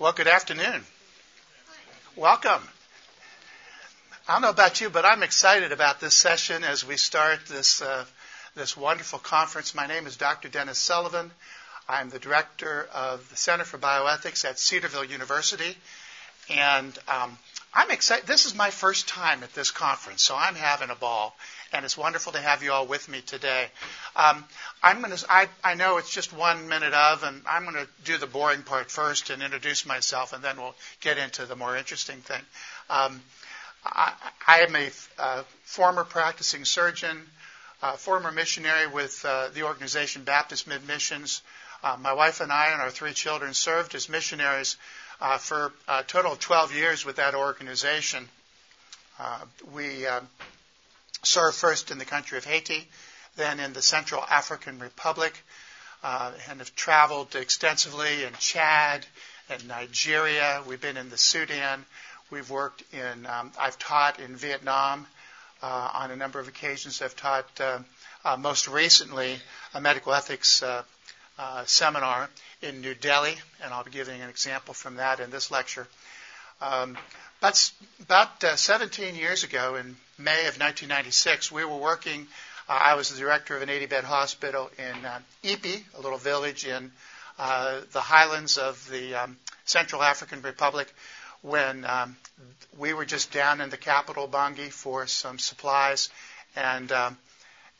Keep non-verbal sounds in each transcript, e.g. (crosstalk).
Well, good afternoon. Welcome. I don't know about you, but I'm excited about this session as we start this uh, this wonderful conference. My name is Dr. Dennis Sullivan. I'm the director of the Center for Bioethics at Cedarville University, and um, I'm excited. This is my first time at this conference, so I'm having a ball, and it's wonderful to have you all with me today. Um, I'm going to. I, I know it's just one minute of, and I'm going to do the boring part first and introduce myself, and then we'll get into the more interesting thing. Um, I, I, am a uh, former practicing surgeon, uh, former missionary with uh, the organization Baptist Mid Missions. Uh, my wife and I and our three children served as missionaries uh, for a total of 12 years with that organization. Uh, we uh, served first in the country of Haiti, then in the Central African Republic, uh, and have traveled extensively in Chad and Nigeria. We've been in the Sudan. We've worked in, um, I've taught in Vietnam uh, on a number of occasions. I've taught uh, most recently a medical ethics seminar in New Delhi, and I'll be giving an example from that in this lecture. Um, but about uh, 17 years ago, in May of 1996, we were working. Uh, I was the director of an 80-bed hospital in uh, Ippy, a little village in uh, the highlands of the um, Central African Republic, when um, we were just down in the capital, Bangui, for some supplies, and um,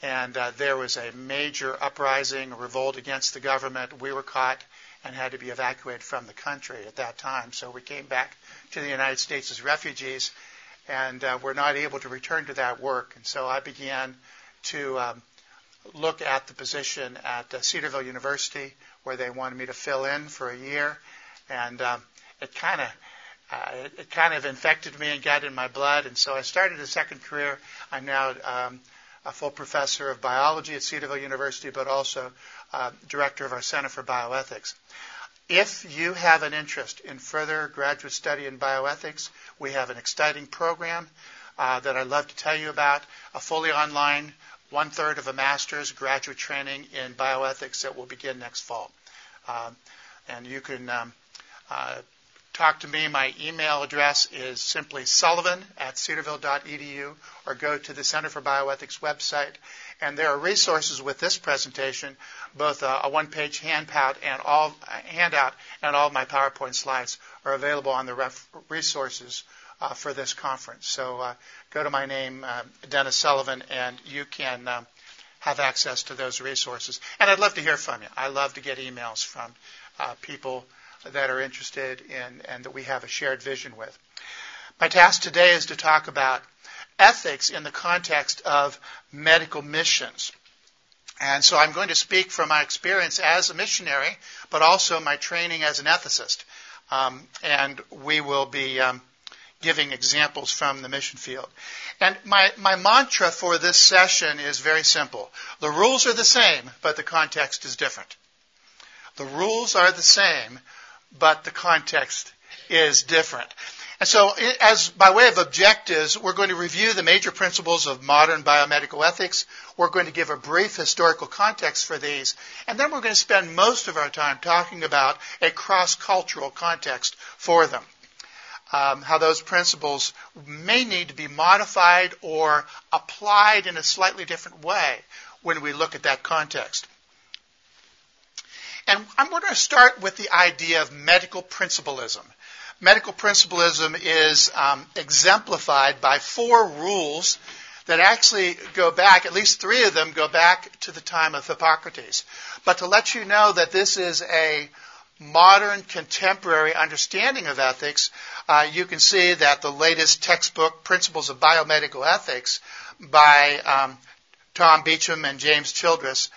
and uh, there was a major uprising, a revolt against the government. We were caught and had to be evacuated from the country at that time. So we came back to the United States as refugees, and uh, were not able to return to that work. And so I began to um, look at the position at uh, Cedarville University, where they wanted me to fill in for a year, and um, it kind of uh, it, it, kind of infected me and got in my blood, and so I started a second career. I'm now um, a full professor of biology at Cedarville University, but also uh, director of our Center for Bioethics. If you have an interest in further graduate study in bioethics, we have an exciting program uh, that I'd love to tell you about, a fully online, one third of a master's graduate training in bioethics that will begin next fall. Um, and you can um, uh, talk to me. My email address is simply sullivan at cedarville.edu or go to the Center for Bioethics website. And there are resources with this presentation, both a, a one-page handout and all handout and all my PowerPoint slides are available on the ref, resources uh, for this conference. So uh, go to my name, uh, Dennis Sullivan, and you can um, have access to those resources. And I'd love to hear from you. I love to get emails from uh, people that are interested in and that we have a shared vision with. My task today is to talk about ethics in the context of medical missions. And so I'm going to speak from my experience as a missionary, but also my training as an ethicist. Um, and we will be um, giving examples from the mission field. And my, my mantra for this session is very simple. The rules are the same, but the context is different. The rules are the same, but the context is different. And so, as by way of objectives, we're going to review the major principles of modern biomedical ethics. We're going to give a brief historical context for these, and then we're going to spend most of our time talking about a cross-cultural context for them. Um, how those principles may need to be modified or applied in a slightly different way when we look at that context. And I'm going to start with the idea of medical principlism. Medical principlism is um, exemplified by four rules that actually go back, at least three of them go back to the time of Hippocrates. But to let you know that this is a modern, contemporary understanding of ethics, uh, you can see that the latest textbook, Principles of Biomedical Ethics, by um, Tom Beauchamp and James Childress,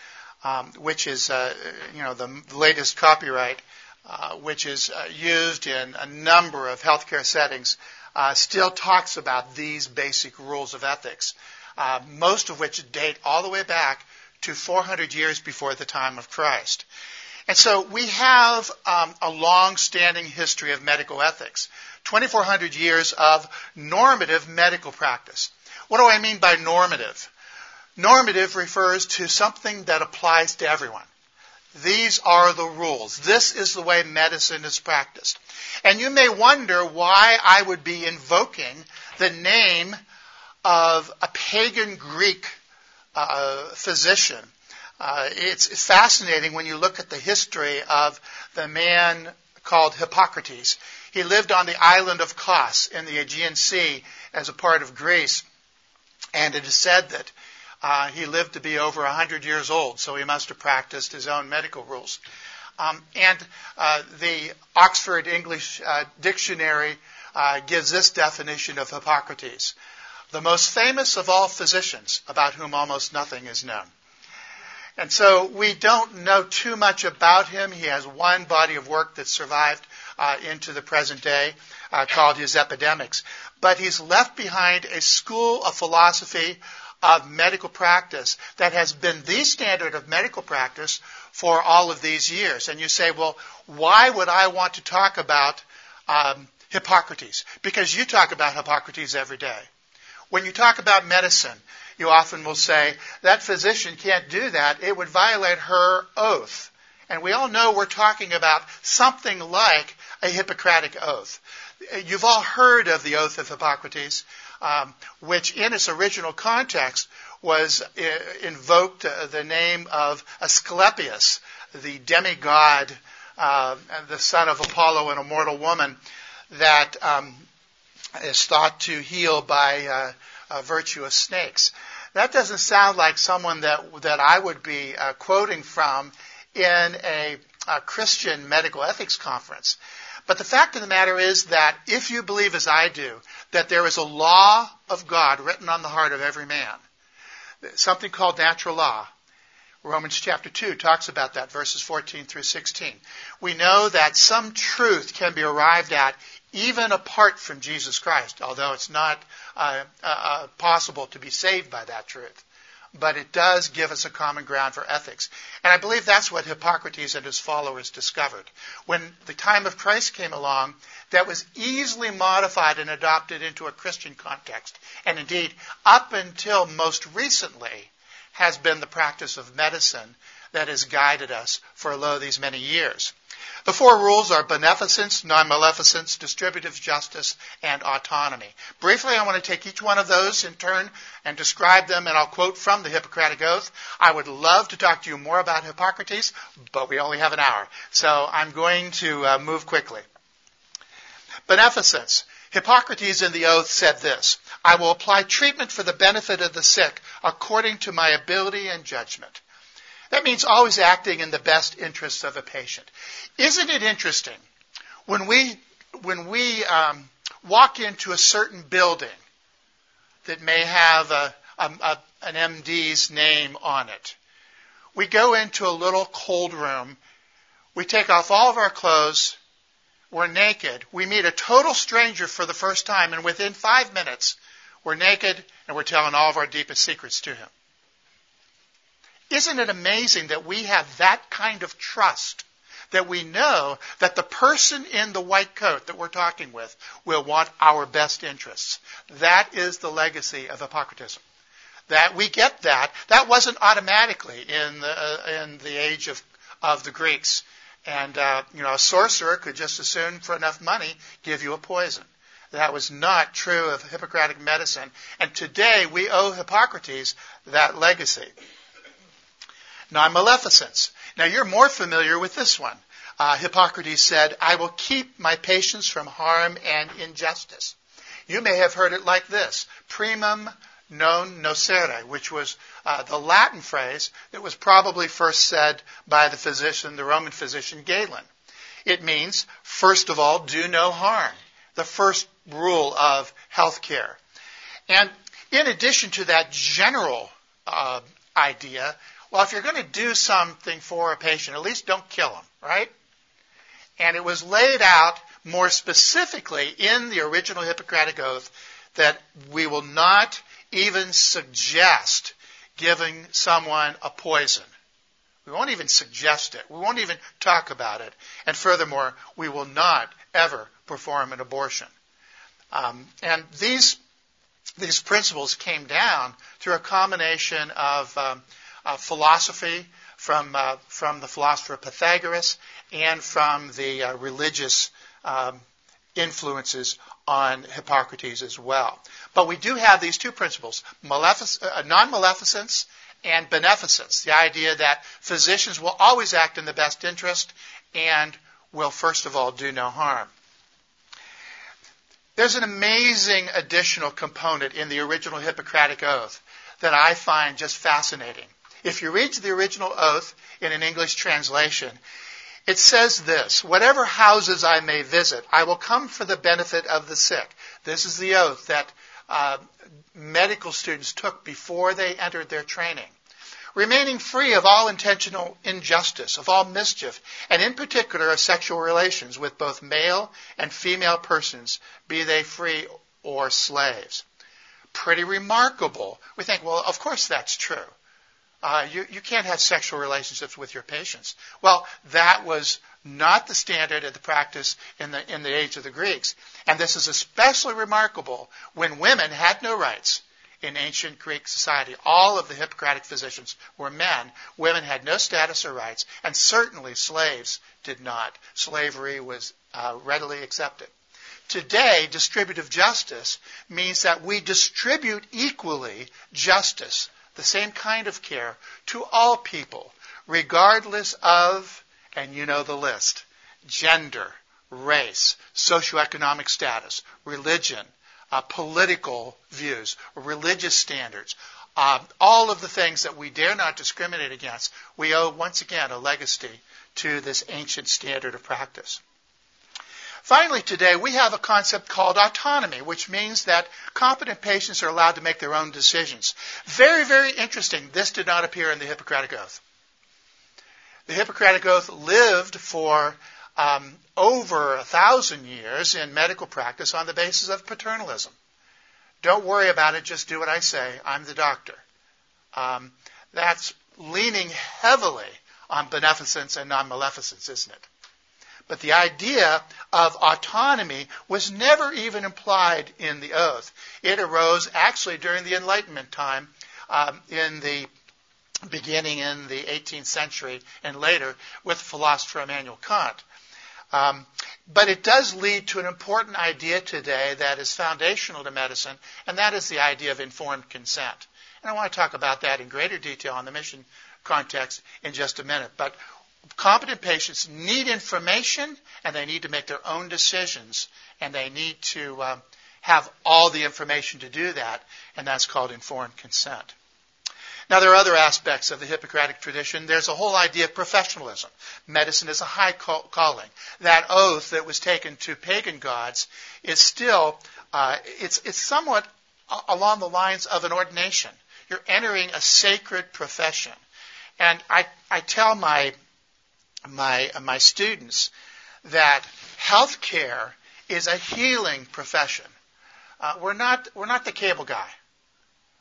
um, which is uh, you know the latest copyright, uh, which is uh, used in a number of healthcare settings, uh, still talks about these basic rules of ethics, uh, most of which date all the way back to 400 years before the time of Christ. And so we have um, a long-standing history of medical ethics, 2,400 years of normative medical practice. What do I mean by normative? Normative refers to something that applies to everyone. These are the rules. This is the way medicine is practiced. And you may wonder why I would be invoking the name of a pagan Greek uh, physician. Uh, it's, it's fascinating when you look at the history of the man called Hippocrates. He lived on the island of Kos in the Aegean Sea as a part of Greece. And it is said that uh, he lived to be over 100 years old, so he must have practiced his own medical rules. Um, and uh, the Oxford English uh, Dictionary uh, gives this definition of Hippocrates the most famous of all physicians, about whom almost nothing is known. And so we don't know too much about him. He has one body of work that survived uh, into the present day uh, called his Epidemics. But he's left behind a school of philosophy of medical practice that has been the standard of medical practice for all of these years. And you say, well, why would I want to talk about um, Hippocrates? Because you talk about Hippocrates every day. When you talk about medicine, you often will say, that physician can't do that. It would violate her oath. And we all know we're talking about something like a Hippocratic oath. You've all heard of the oath of Hippocrates, um, which in its original context was uh, invoked uh, the name of Asclepius, the demigod, uh, the son of Apollo and a mortal woman, that um, is thought to heal by uh, virtue of snakes. That doesn't sound like someone that that I would be uh, quoting from in a, a Christian medical ethics conference. But the fact of the matter is that if you believe as I do that there is a law of God written on the heart of every man, something called natural law, Romans chapter 2 talks about that, verses 14 through 16. We know that some truth can be arrived at even apart from Jesus Christ, although it's not uh, uh, uh, possible to be saved by that truth. But it does give us a common ground for ethics. And I believe that's what Hippocrates and his followers discovered. When the time of Christ came along, that was easily modified and adopted into a Christian context. And indeed, up until most recently, has been the practice of medicine that has guided us for lo these many years. The four rules are beneficence, non-maleficence, distributive justice, and autonomy. Briefly, I want to take each one of those in turn and describe them, and I'll quote from the Hippocratic Oath. I would love to talk to you more about Hippocrates, but we only have an hour, so I'm going to uh, move quickly. Beneficence. Hippocrates in the oath said this I will apply treatment for the benefit of the sick according to my ability and judgment. That means always acting in the best interests of a patient. Isn't it interesting when we when we um, walk into a certain building that may have a, a, a, an MD's name on it? We go into a little cold room. We take off all of our clothes. We're naked. We meet a total stranger for the first time, and within five minutes, we're naked and we're telling all of our deepest secrets to him. Isn't it amazing that we have that kind of trust? That we know that the person in the white coat that we're talking with will want our best interests. That is the legacy of Hippocratism. That we get that. That wasn't automatically in the, uh, in the age of, of the Greeks. And, uh, you know, a sorcerer could just as soon, for enough money, give you a poison. That was not true of Hippocratic medicine. And today we owe Hippocrates that legacy non-maleficence. Now you're more familiar with this one. Uh, Hippocrates said, I will keep my patients from harm and injustice. You may have heard it like this, primum non nocere, which was uh, the Latin phrase that was probably first said by the physician, the Roman physician Galen. It means, first of all, do no harm. The first rule of health care. And in addition to that general uh, idea, well, if you're going to do something for a patient, at least don't kill them, right? And it was laid out more specifically in the original Hippocratic Oath that we will not even suggest giving someone a poison. We won't even suggest it. We won't even talk about it. And furthermore, we will not ever perform an abortion. Um, and these these principles came down through a combination of um, uh, philosophy from, uh, from the philosopher Pythagoras and from the uh, religious um, influences on Hippocrates as well. But we do have these two principles, malefic- uh, non-maleficence and beneficence, the idea that physicians will always act in the best interest and will first of all do no harm. There's an amazing additional component in the original Hippocratic Oath that I find just fascinating. If you read the original oath in an English translation, it says this Whatever houses I may visit, I will come for the benefit of the sick. This is the oath that uh, medical students took before they entered their training. Remaining free of all intentional injustice, of all mischief, and in particular of sexual relations with both male and female persons, be they free or slaves. Pretty remarkable. We think, well, of course that's true. Uh, you, you can't have sexual relationships with your patients. Well, that was not the standard of the practice in the, in the age of the Greeks. And this is especially remarkable when women had no rights in ancient Greek society. All of the Hippocratic physicians were men. Women had no status or rights, and certainly slaves did not. Slavery was uh, readily accepted. Today, distributive justice means that we distribute equally justice the same kind of care to all people, regardless of, and you know the list, gender, race, socioeconomic status, religion, uh, political views, religious standards, uh, all of the things that we dare not discriminate against, we owe once again a legacy to this ancient standard of practice. Finally, today we have a concept called autonomy, which means that competent patients are allowed to make their own decisions. Very, very interesting. This did not appear in the Hippocratic Oath. The Hippocratic Oath lived for um, over a thousand years in medical practice on the basis of paternalism. Don't worry about it, just do what I say. I'm the doctor. Um, that's leaning heavily on beneficence and non maleficence, isn't it? But the idea of autonomy was never even implied in the oath. It arose actually during the Enlightenment time um, in the beginning in the 18th century and later with philosopher Immanuel Kant. Um, but it does lead to an important idea today that is foundational to medicine, and that is the idea of informed consent. And I want to talk about that in greater detail on the mission context in just a minute. But competent patients need information and they need to make their own decisions and they need to um, have all the information to do that, and that's called informed consent. Now, there are other aspects of the Hippocratic tradition. There's a whole idea of professionalism. Medicine is a high calling. That oath that was taken to pagan gods is still, uh, it's, it's somewhat along the lines of an ordination. You're entering a sacred profession. And I, I tell my my, my students that healthcare is a healing profession. Uh, we're not we're not the cable guy.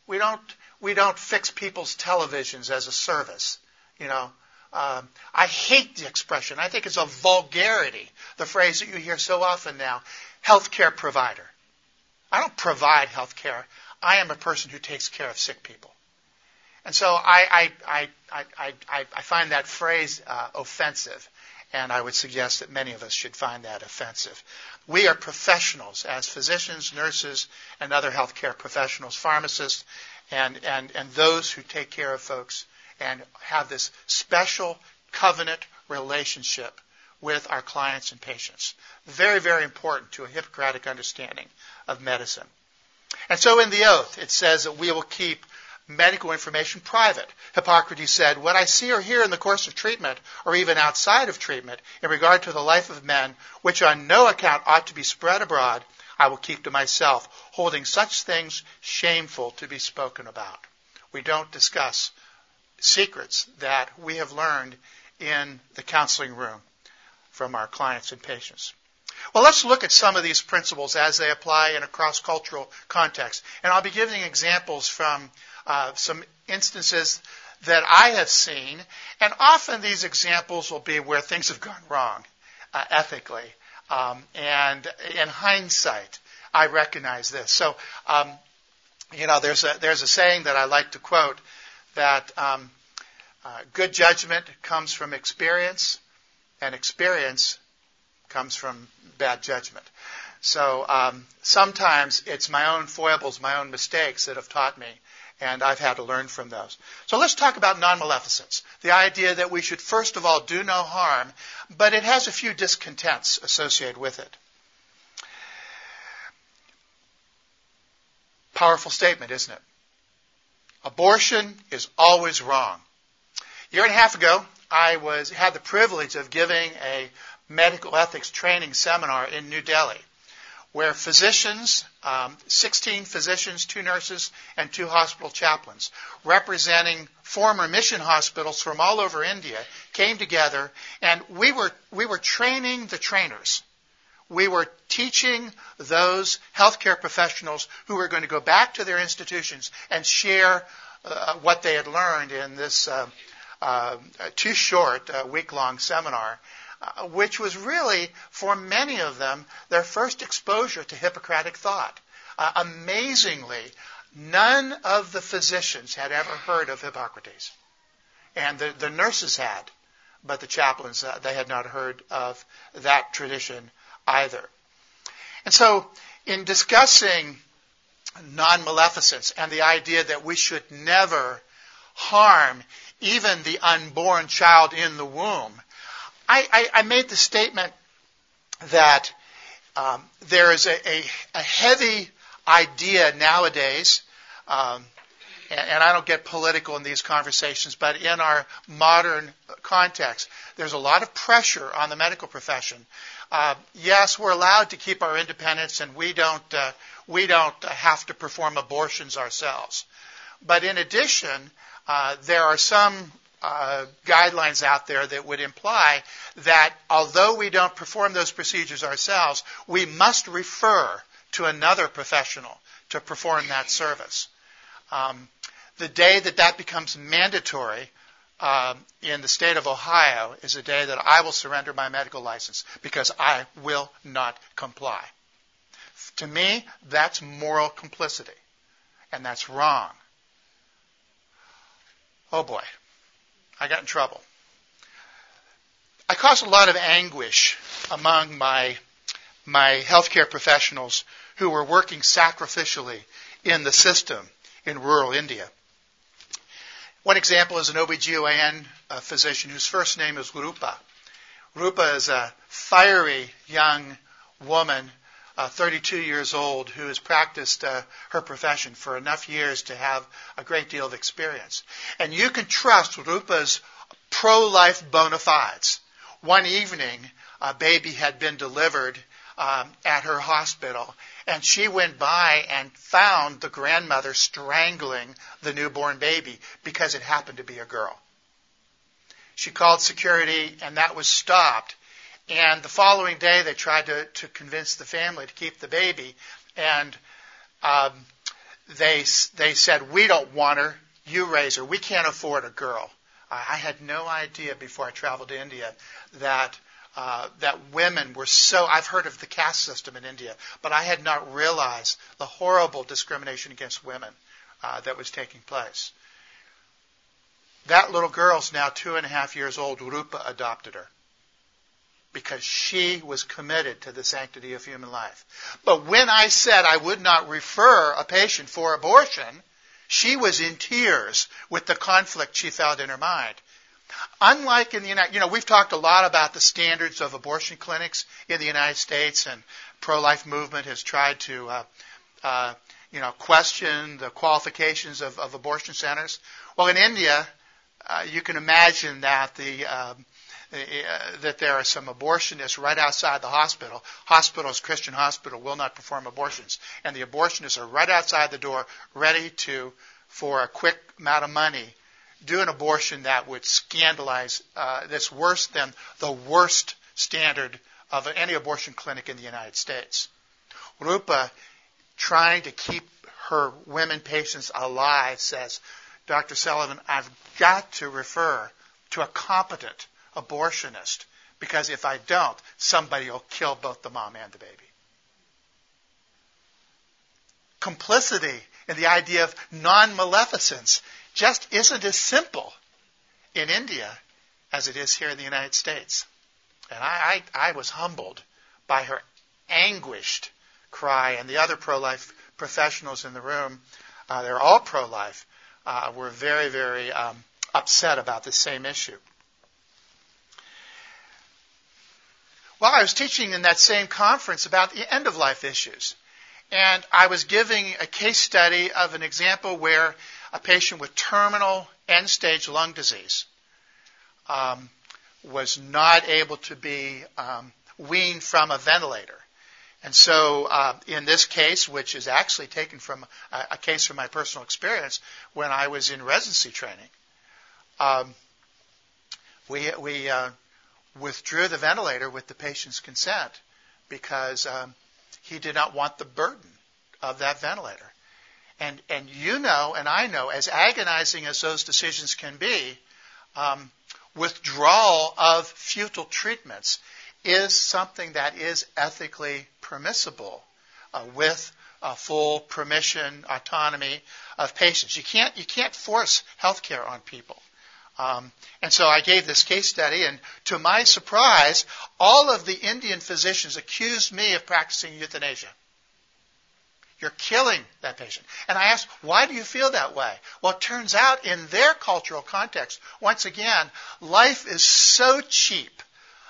We don't we don't fix people's televisions as a service. You know, um, I hate the expression. I think it's a vulgarity. The phrase that you hear so often now, healthcare provider. I don't provide healthcare. I am a person who takes care of sick people. And so I, I, I, I, find that phrase uh, offensive, and I would suggest that many of us should find that offensive. We are professionals as physicians, nurses, and other healthcare professionals, pharmacists, and, and, and those who take care of folks and have this special covenant relationship with our clients and patients. Very, very important to a Hippocratic understanding of medicine. And so in the oath, it says that we will keep medical information private. Hippocrates said, What I see or hear in the course of treatment, or even outside of treatment, in regard to the life of men, which on no account ought to be spread abroad, I will keep to myself, holding such things shameful to be spoken about. We don't discuss secrets that we have learned in the counseling room from our clients and patients. Well, let's look at some of these principles as they apply in a cross cultural context. And I'll be giving examples from uh, some instances that I have seen, and often these examples will be where things have gone wrong uh, ethically. Um, and in hindsight, I recognize this. So, um, you know, there's a there's a saying that I like to quote that um, uh, good judgment comes from experience, and experience comes from bad judgment. So um, sometimes it's my own foibles, my own mistakes that have taught me, and I've had to learn from those. So let's talk about non-maleficence. The idea that we should first of all do no harm, but it has a few discontents associated with it. Powerful statement, isn't it? Abortion is always wrong. A year and a half ago, I was had the privilege of giving a medical ethics training seminar in New Delhi where physicians, um, 16 physicians, two nurses, and two hospital chaplains, representing former mission hospitals from all over India, came together, and we were we were training the trainers. We were teaching those healthcare professionals who were going to go back to their institutions and share uh, what they had learned in this uh, uh, too short uh, week long seminar uh, which was really, for many of them, their first exposure to Hippocratic thought. Uh, amazingly, none of the physicians had ever heard of Hippocrates. And the, the nurses had, but the chaplains, uh, they had not heard of that tradition either. And so, in discussing non maleficence and the idea that we should never harm even the unborn child in the womb, I, I, I made the statement that um, there is a, a, a, heavy idea nowadays, um, and, and, I don't get political in these conversations, but in our modern context, there's a lot of pressure on the medical profession. Uh, yes, we're allowed to keep our independence, and we don't uh, we don't have to perform abortions ourselves. But in addition, uh, there are some uh, guidelines out there that would imply that although we don't perform those procedures ourselves, we must refer to another professional to perform that service. Um, the day that that becomes mandatory um, in the state of Ohio is the day that I will surrender my medical license because I will not comply. To me, that's moral complicity, and that's wrong. Oh boy. I got in trouble. I caused a lot of anguish among my, my healthcare professionals who were working sacrificially in the system in rural India. One example is an OBGYN uh, physician whose first name is Rupa. Rupa is a fiery young woman uh, 32 years old who has practiced uh, her profession for enough years to have a great deal of experience. And you can trust Rupa's pro-life bona fides. One evening, a baby had been delivered um, at her hospital, and she went by and found the grandmother strangling the newborn baby because it happened to be a girl. She called security, and that was stopped. And the following day, they tried to, to convince the family to keep the baby, and um, they they said, "We don't want her. You raise her. We can't afford a girl." I had no idea before I traveled to India that uh, that women were so. I've heard of the caste system in India, but I had not realized the horrible discrimination against women uh, that was taking place. That little girl's now two and a half years old. Rupa adopted her because she was committed to the sanctity of human life. But when I said I would not refer a patient for abortion, she was in tears with the conflict she felt in her mind. Unlike in the United, you know, we've talked a lot about the standards of abortion clinics in the United States, and pro-life movement has tried to, uh, uh, you know, question the qualifications of, of abortion centers. Well, in India, uh, you can imagine that the um, that there are some abortionists right outside the hospital. Hospitals, Christian hospital, will not perform abortions, and the abortionists are right outside the door, ready to, for a quick amount of money, do an abortion that would scandalize. Uh, that's worse than the worst standard of any abortion clinic in the United States. Rupa, trying to keep her women patients alive, says, Dr. Sullivan, I've got to refer to a competent abortionist because if I don't, somebody will kill both the mom and the baby. Complicity in the idea of non maleficence just isn't as simple in India as it is here in the United States. And I, I, I was humbled by her anguished cry, and the other pro life professionals in the room, uh, they're all pro life, uh, were very, very um, upset about the same issue. Well, I was teaching in that same conference about the end of life issues. And I was giving a case study of an example where a patient with terminal end stage lung disease um, was not able to be um, weaned from a ventilator. And so, uh, in this case, which is actually taken from a, a, case from my personal experience when I was in residency training, um, we, we uh, withdrew the ventilator with the patient's consent because um, he did not want the burden of that ventilator. And, and you know, and I know, as agonizing as those decisions can be, um, withdrawal of futile treatments is something that is ethically permissible uh, with uh, full permission, autonomy of patients. You can't, you can't force healthcare on people. Um, and so I gave this case study, and to my surprise, all of the Indian physicians accused me of practicing euthanasia. You're killing that patient. And I asked, why do you feel that way? Well, it turns out in their cultural context, once again, life is so cheap.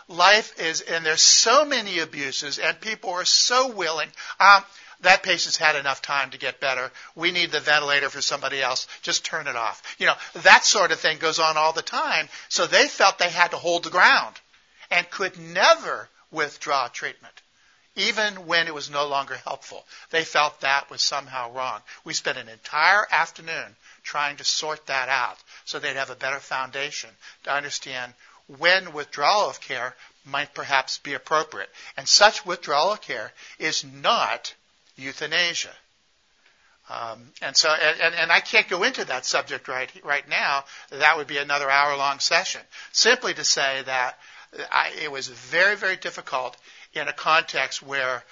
Life is, and there's so many abuses, and people are so willing. Um, that patient's had enough time to get better. We need the ventilator for somebody else. Just turn it off. You know, that sort of thing goes on all the time. So they felt they had to hold the ground and could never withdraw treatment, even when it was no longer helpful. They felt that was somehow wrong. We spent an entire afternoon trying to sort that out so they'd have a better foundation to understand when withdrawal of care might perhaps be appropriate. And such withdrawal of care is not euthanasia. Um, and so, and, and, I can't go into that subject right right now. That would be another hour-long session. Simply to say that I, it was very, very difficult in a context where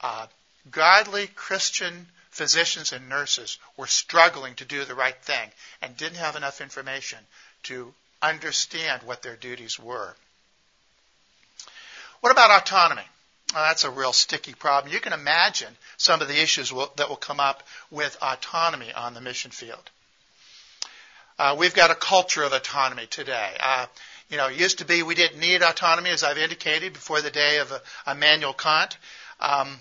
uh, godly Christian physicians and nurses were struggling to do the right thing and didn't have enough information to understand what their duties were. What about autonomy? That's a real sticky problem. You can imagine some of the issues will, that will come up with autonomy on the mission field. Uh, we've got a culture of autonomy today. Uh, you know, it used to be we didn't need autonomy, as I've indicated, before the day of Immanuel Kant. Um,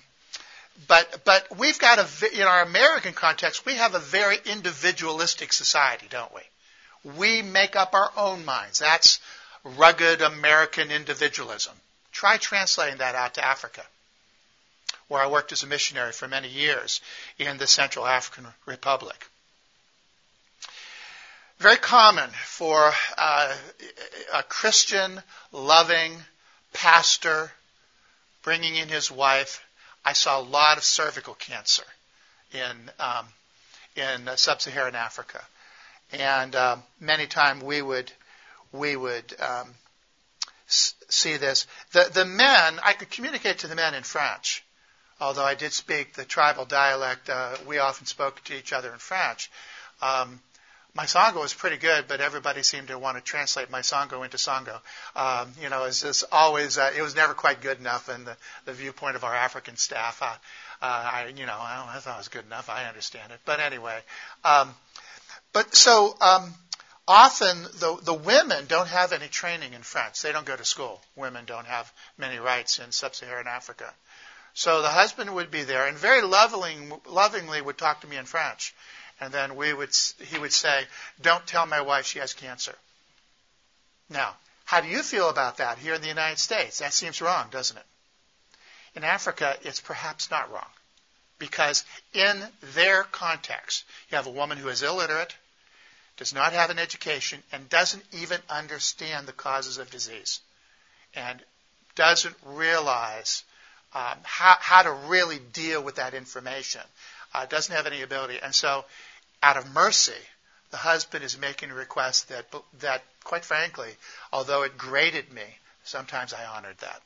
but but we've got a in our American context, we have a very individualistic society, don't we? We make up our own minds. That's rugged American individualism. Try translating that out to Africa, where I worked as a missionary for many years in the Central African Republic. Very common for uh, a Christian, loving pastor bringing in his wife. I saw a lot of cervical cancer in um, in sub-Saharan Africa, and um, many times we would we would um, see this. The, the men, I could communicate to the men in French, although I did speak the tribal dialect. Uh, we often spoke to each other in French. Um, my Sango was pretty good, but everybody seemed to want to translate my Sango into Sango. Um, you know, it's, it's always, uh, it was never quite good enough in the, the viewpoint of our African staff. Uh, uh, I, you know, I, I thought it was good enough. I understand it. But anyway, um, but so, um, often the, the women don't have any training in French. They don't go to school. Women don't have many rights in sub-Saharan Africa. So the husband would be there and very loving, lovingly would talk to me in French. And then we would, he would say, don't tell my wife she has cancer. Now, how do you feel about that here in the United States? That seems wrong, doesn't it? In Africa, it's perhaps not wrong. Because in their context, you have a woman who is illiterate, does not have an education, and doesn't even understand the causes of disease, and doesn't realize um, how, how, to really deal with that information, uh, doesn't have any ability. And so, out of mercy, the husband is making a request that, that, quite frankly, although it grated me, sometimes I honored that.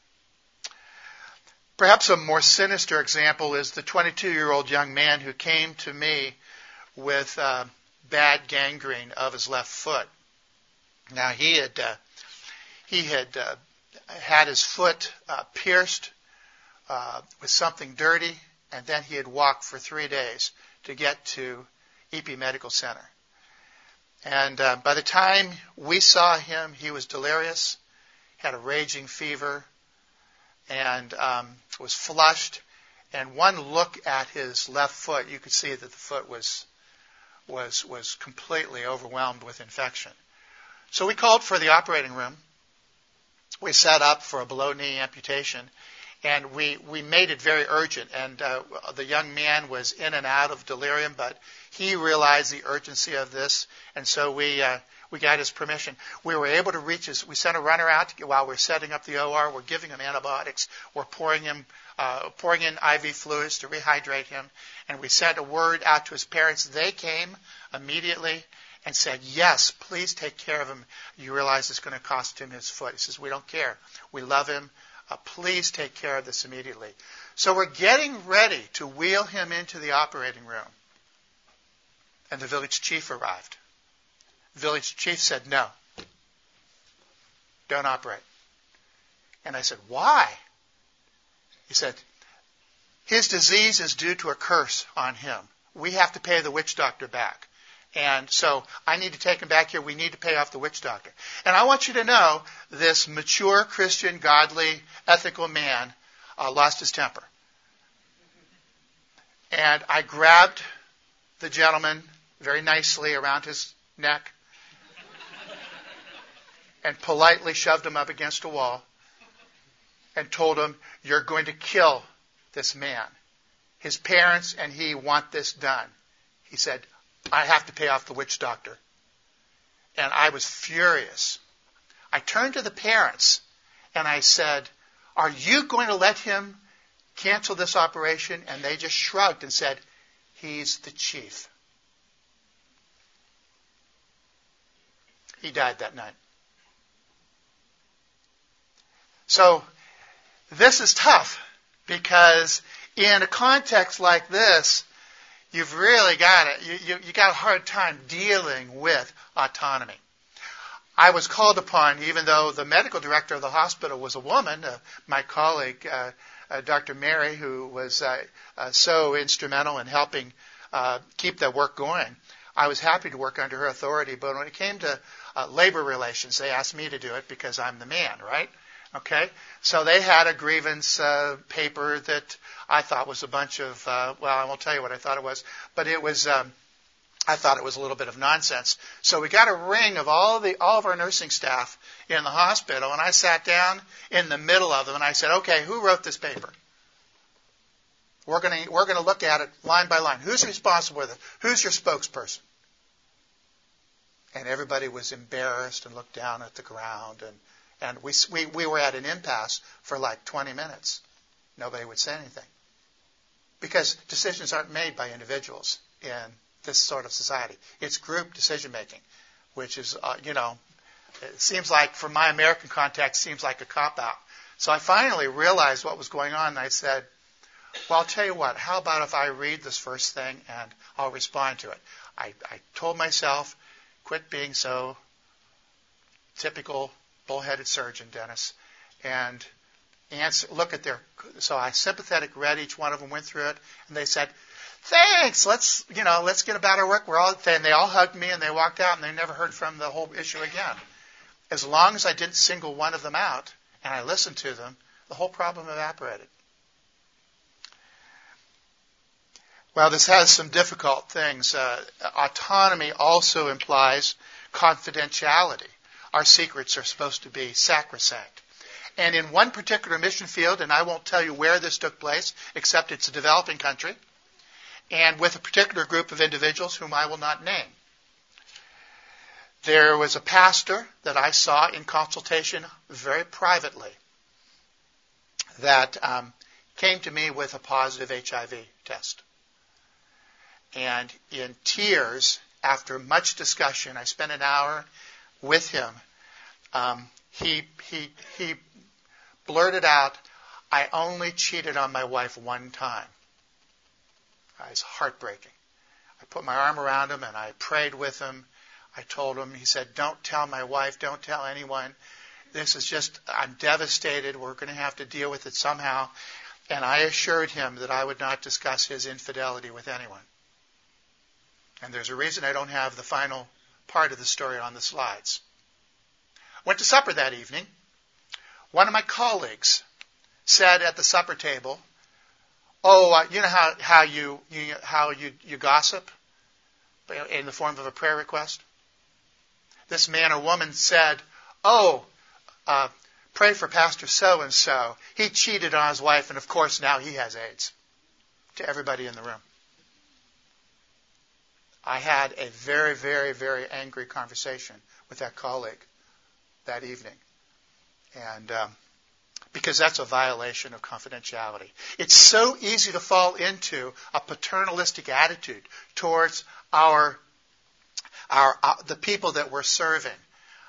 Perhaps a more sinister example is the 22 year old young man who came to me with uh, bad gangrene of his left foot. Now he had uh, he had uh, had his foot uh, pierced uh, with something dirty, and then he had walked for three days to get to Ippy Medical Center. And uh, by the time we saw him, he was delirious, had a raging fever, and um, was flushed. And one look at his left foot, you could see that the foot was was was completely overwhelmed with infection. So we called for the operating room. We set up for a below knee amputation, and we we made it very urgent. And uh, the young man was in and out of delirium, but he realized the urgency of this, and so we. Uh, we got his permission. We were able to reach his. We sent a runner out to, while we're setting up the OR. We're giving him antibiotics. We're pouring him, uh, pouring in IV fluids to rehydrate him, and we sent a word out to his parents. They came immediately and said, Yes, please take care of him. You realize it's going to cost him his foot. He says, We don't care. We love him. Uh, please take care of this immediately. So we're getting ready to wheel him into the operating room. And the village chief arrived. Village chief said, No, don't operate. And I said, Why? He said, His disease is due to a curse on him. We have to pay the witch doctor back. And so I need to take him back here. We need to pay off the witch doctor. And I want you to know this mature Christian, godly, ethical man uh, lost his temper. And I grabbed the gentleman very nicely around his neck and politely shoved him up against a wall and told him, You're going to kill this man. His parents and he want this done. He said, I have to pay off the witch doctor. And I was furious. I turned to the parents and I said, Are you going to let him cancel this operation? And they just shrugged and said, He's the chief. He died that night. So, this is tough because in a context like this, you've really got it. You, you, you got a hard time dealing with autonomy. I was called upon, even though the medical director of the hospital was a woman, uh, my colleague, uh, uh, Dr. Mary, who was uh, uh, so instrumental in helping uh, keep the work going. I was happy to work under her authority, but when it came to labor relations, they asked me to do it because I'm the man, right? Okay, so they had a grievance uh, paper that I thought was a bunch of uh, well, I won't tell you what I thought it was, but it was. Um, I thought it was a little bit of nonsense. So we got a ring of all the all of our nursing staff in the hospital, and I sat down in the middle of them and I said, "Okay, who wrote this paper? We're going to we're going to look at it line by line. Who's responsible with it? Who's your spokesperson?" And everybody was embarrassed and looked down at the ground and and we, we, we were at an impasse for like 20 minutes. Nobody would say anything. Because decisions aren't made by individuals in this sort of society. It's group decision making, which is, uh, you know, it seems like, from my American context, seems like a cop out. So I finally realized what was going on, and I said, well, I'll tell you what, how about if I read this first thing and I'll respond to it? I, I told myself, quit being so typical bullheaded surgeon, Dennis, and answer, look at their. So I sympathetic read each one of them, went through it, and they said, "Thanks. Let's you know, let's get about our work." We're all and they all hugged me and they walked out and they never heard from the whole issue again. As long as I didn't single one of them out and I listened to them, the whole problem evaporated. Well, this has some difficult things. Uh, autonomy also implies confidentiality our secrets are supposed to be sacrosanct. And in one particular mission field, and I won't tell you where this took place, except it's a developing country, and with a particular group of individuals whom I will not name. There was a pastor that I saw in consultation very privately that um, came to me with a positive HIV test. And in tears, after much discussion, I spent an hour with him, um, he, he, he blurted out, I only cheated on my wife one time. It was heartbreaking. I put my arm around him and I prayed with him. I told him, he said, don't tell my wife, don't tell anyone. This is just, I'm devastated. We're going to have to deal with it somehow. And I assured him that I would not discuss his infidelity with anyone. And there's a reason I don't have the final part of the story on the slides. Went to supper that evening. One of my colleagues said at the supper table, "Oh, uh, you know how how you, you how you you gossip in the form of a prayer request." This man or woman said, "Oh, uh, pray for Pastor so and so. He cheated on his wife, and of course now he has AIDS." To everybody in the room. I had a very, very, very angry conversation with that colleague that evening. And um, because that's a violation of confidentiality. It's so easy to fall into a paternalistic attitude towards our, our uh, the people that we're serving.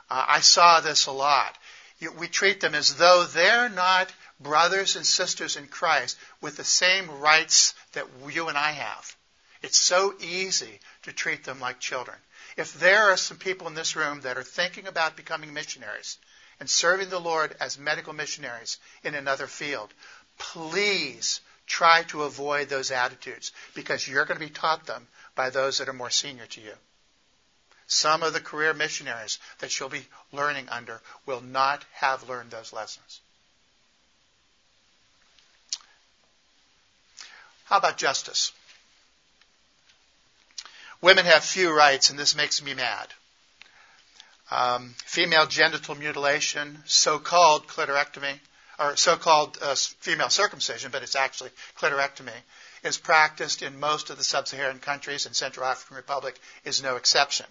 Uh, I saw this a lot. You, we treat them as though they're not brothers and sisters in Christ with the same rights that you and I have. It's so easy to treat them like children. If there are some people in this room that are thinking about becoming missionaries and serving the Lord as medical missionaries in another field, please try to avoid those attitudes because you're going to be taught them by those that are more senior to you. Some of the career missionaries that you'll be learning under will not have learned those lessons. How about justice? Women have few rights, and this makes me mad. Um, female genital mutilation, so-called clitorectomy, or so-called uh, female circumcision, but it's actually clitorectomy, is practiced in most of the sub-Saharan countries, and Central African Republic is no exception.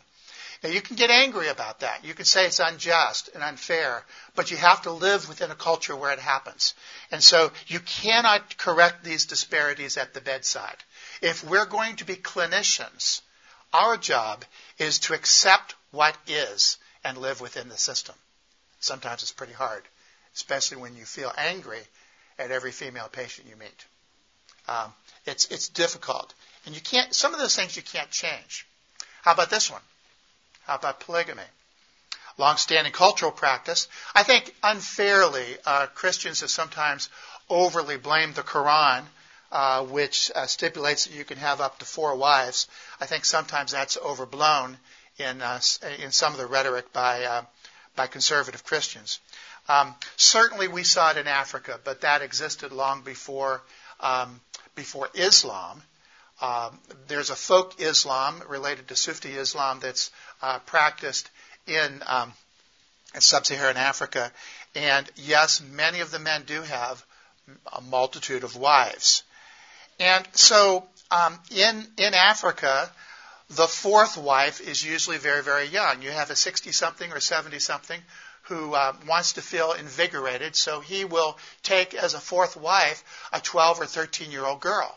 Now you can get angry about that. You can say it's unjust and unfair, but you have to live within a culture where it happens. And so you cannot correct these disparities at the bedside. If we're going to be clinicians, our job is to accept what is and live within the system. Sometimes it's pretty hard, especially when you feel angry at every female patient you meet. Um, it's it's difficult, and you can't. Some of those things you can't change. How about this one? How about polygamy? Long-standing cultural practice. I think unfairly, uh, Christians have sometimes overly blamed the Quran uh, which uh, stipulates that you can have up to four wives. I think sometimes that's overblown in uh, in some of the rhetoric by uh, by conservative Christians. Um, certainly, we saw it in Africa, but that existed long before um, before Islam. Um, there's a folk Islam related to Sufi Islam that's uh, practiced in, um, in sub-Saharan Africa, and yes, many of the men do have a multitude of wives. And so um, in in Africa, the fourth wife is usually very very young. You have a 60 something or 70 something who uh, wants to feel invigorated, so he will take as a fourth wife a 12 or 13 year old girl.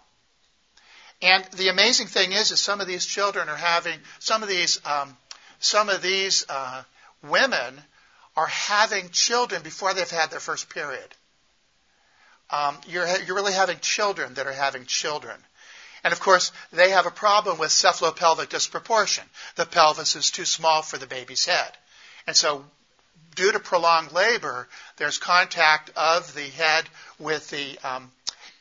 And the amazing thing is, is some of these children are having some of these um, some of these uh, women are having children before they've had their first period um, you're, you're really having children that are having children. And of course, they have a problem with cephalopelvic disproportion. The pelvis is too small for the baby's head. And so, due to prolonged labor, there's contact of the head with the um,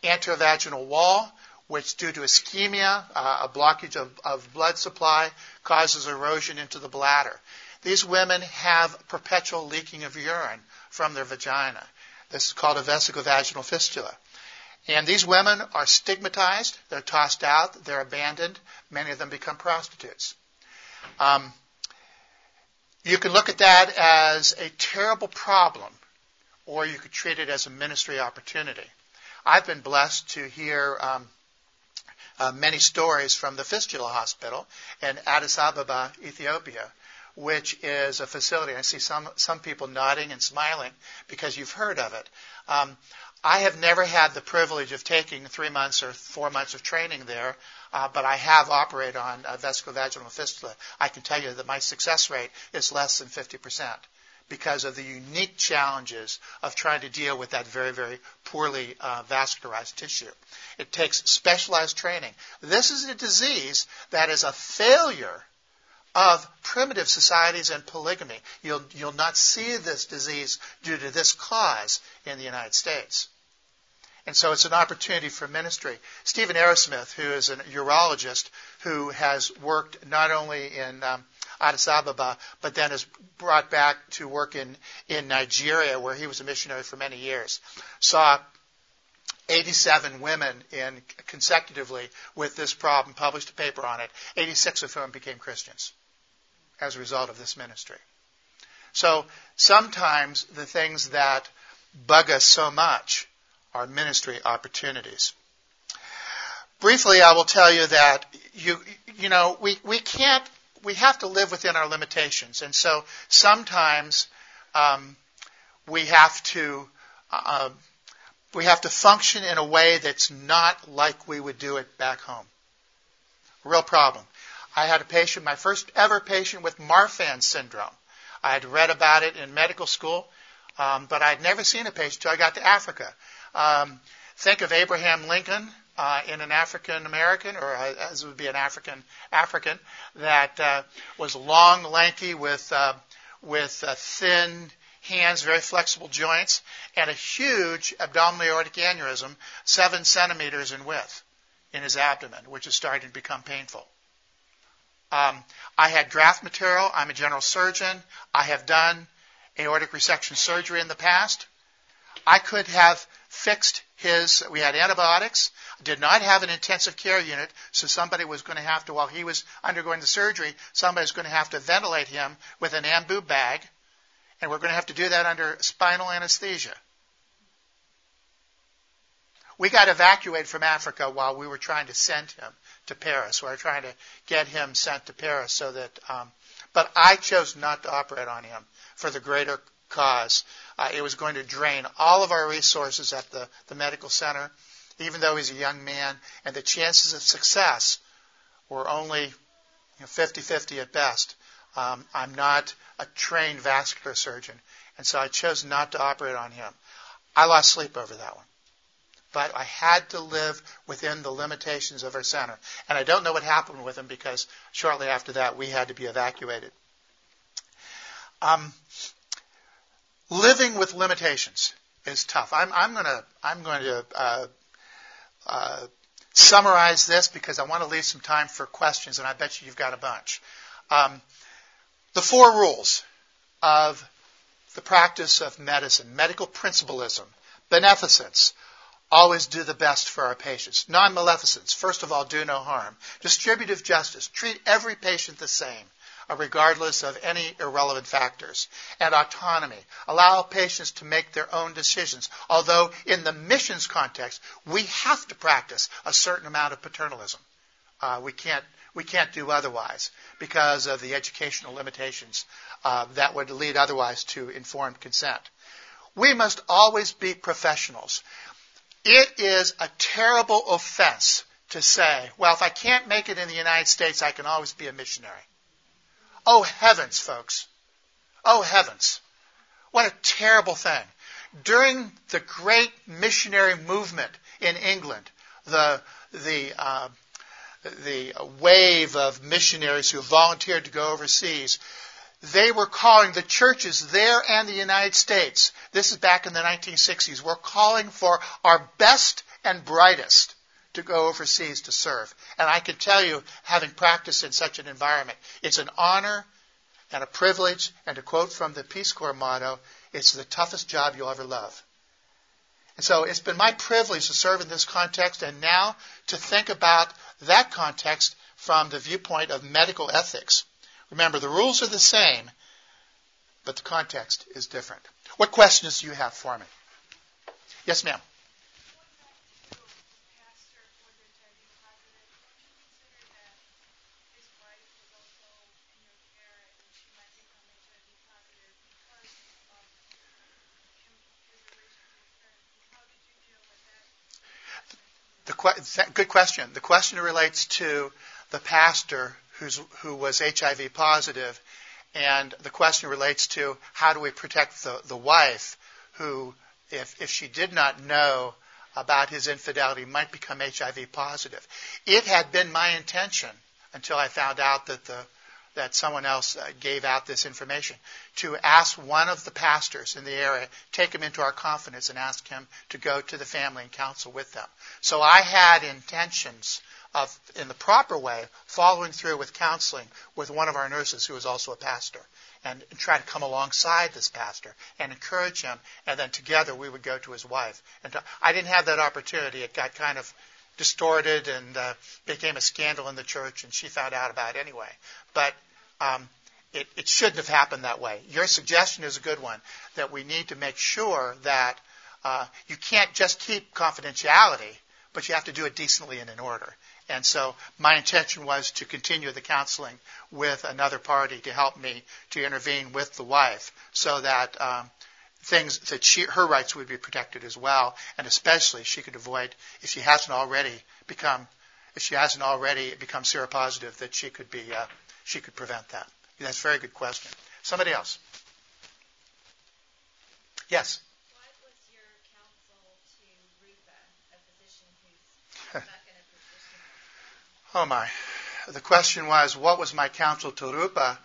anterovaginal wall, which, due to ischemia, uh, a blockage of, of blood supply, causes erosion into the bladder. These women have perpetual leaking of urine from their vagina. This is called a vesicovaginal fistula. And these women are stigmatized, they're tossed out, they're abandoned. Many of them become prostitutes. Um, you can look at that as a terrible problem, or you could treat it as a ministry opportunity. I've been blessed to hear um, uh, many stories from the Fistula Hospital in Addis Ababa, Ethiopia, which is a facility. I see some some people nodding and smiling because you've heard of it. Um, I have never had the privilege of taking three months or four months of training there, uh, but I have operated on uh, vesicovaginal fistula. I can tell you that my success rate is less than 50% because of the unique challenges of trying to deal with that very, very poorly uh, vascularized tissue. It takes specialized training. This is a disease that is a failure of primitive societies and polygamy. You'll, you'll not see this disease due to this cause in the United States. And so it's an opportunity for ministry. Stephen Arrowsmith, who is a urologist who has worked not only in um, Addis Ababa, but then is brought back to work in, in Nigeria, where he was a missionary for many years, saw 87 women in consecutively with this problem, published a paper on it, 86 of whom became Christians as a result of this ministry. So sometimes the things that bug us so much are ministry opportunities. Briefly, I will tell you that you, you know, we, we can't, we have to live within our limitations. And so sometimes um, we have to, uh, we have to function in a way that's not like we would do it back home. Real problem. I had a patient, my first ever patient with Marfan syndrome. I had read about it in medical school, um, but I'd never seen a patient until I got to Africa. Um, think of Abraham Lincoln uh, in an African American, or uh, as it would be an African African, that uh, was long, lanky, with uh, with uh, thin hands, very flexible joints, and a huge abdominal aortic aneurysm, seven centimeters in width, in his abdomen, which is starting to become painful. Um, I had graft material. I'm a general surgeon. I have done aortic resection surgery in the past. I could have fixed his, we had antibiotics, did not have an intensive care unit, so somebody was going to have to, while he was undergoing the surgery, somebody was going to have to ventilate him with an ambu bag, and we're going to have to do that under spinal anesthesia. We got evacuated from Africa while we were trying to send him to Paris. We were trying to get him sent to Paris so that, um, but I chose not to operate on him for the greater cause. Uh, it was going to drain all of our resources at the, the medical center, even though he's a young man, and the chances of success were only you know, 50-50 at best. Um, I'm not a trained vascular surgeon, and so I chose not to operate on him. I lost sleep over that one. But I had to live within the limitations of our center. And I don't know what happened with him because shortly after that we had to be evacuated. Um, living with limitations is tough. I'm, I'm gonna I'm going to uh, uh, summarize this because I want to leave some time for questions, and I bet you you've got a bunch. Um, the four rules of the practice of medicine: medical principlism, beneficence, always do the best for our patients. Non-maleficence, first of all, do no harm. Distributive justice, treat every patient the same regardless of any irrelevant factors. And autonomy. Allow patients to make their own decisions. Although in the missions context, we have to practice a certain amount of paternalism. Uh, we can't we can't do otherwise because of the educational limitations uh, that would lead otherwise to informed consent. We must always be professionals. It is a terrible offense to say, well, if I can't make it in the United States, I can always be a missionary. Oh heavens, folks. Oh heavens. What a terrible thing. During the great missionary movement in England, the, the, uh, the wave of missionaries who volunteered to go overseas, they were calling the churches there and the United States, this is back in the 1960s, were calling for our best and brightest to go overseas to serve. And I can tell you, having practiced in such an environment, it's an honor and a privilege. And to quote from the Peace Corps motto, it's the toughest job you'll ever love. And so it's been my privilege to serve in this context and now to think about that context from the viewpoint of medical ethics. Remember, the rules are the same, but the context is different. What questions do you have for me? Yes, ma'am. The good question. The question relates to the pastor who was HIV positive, and the question relates to how do we protect the, the wife who, if, if she did not know about his infidelity, might become HIV positive. It had been my intention until I found out that the that someone else uh, gave out this information to ask one of the pastors in the area, take him into our confidence and ask him to go to the family and counsel with them. So I had intentions of, in the proper way, following through with counseling with one of our nurses who was also a pastor and try to come alongside this pastor and encourage him. And then together we would go to his wife. And I didn't have that opportunity. It got kind of distorted and uh, became a scandal in the church, and she found out about it anyway. But um, it, it shouldn't have happened that way. Your suggestion is a good one that we need to make sure that uh, you can't just keep confidentiality, but you have to do it decently and in order. And so my intention was to continue the counseling with another party to help me to intervene with the wife so that um, things that she, her rights would be protected as well, and especially she could avoid if she hasn't already become if she hasn't already become seropositive that she could be uh, she could prevent that. That's a very good question. Somebody else. Yes. Oh my. The question was, what was my counsel to Rupa,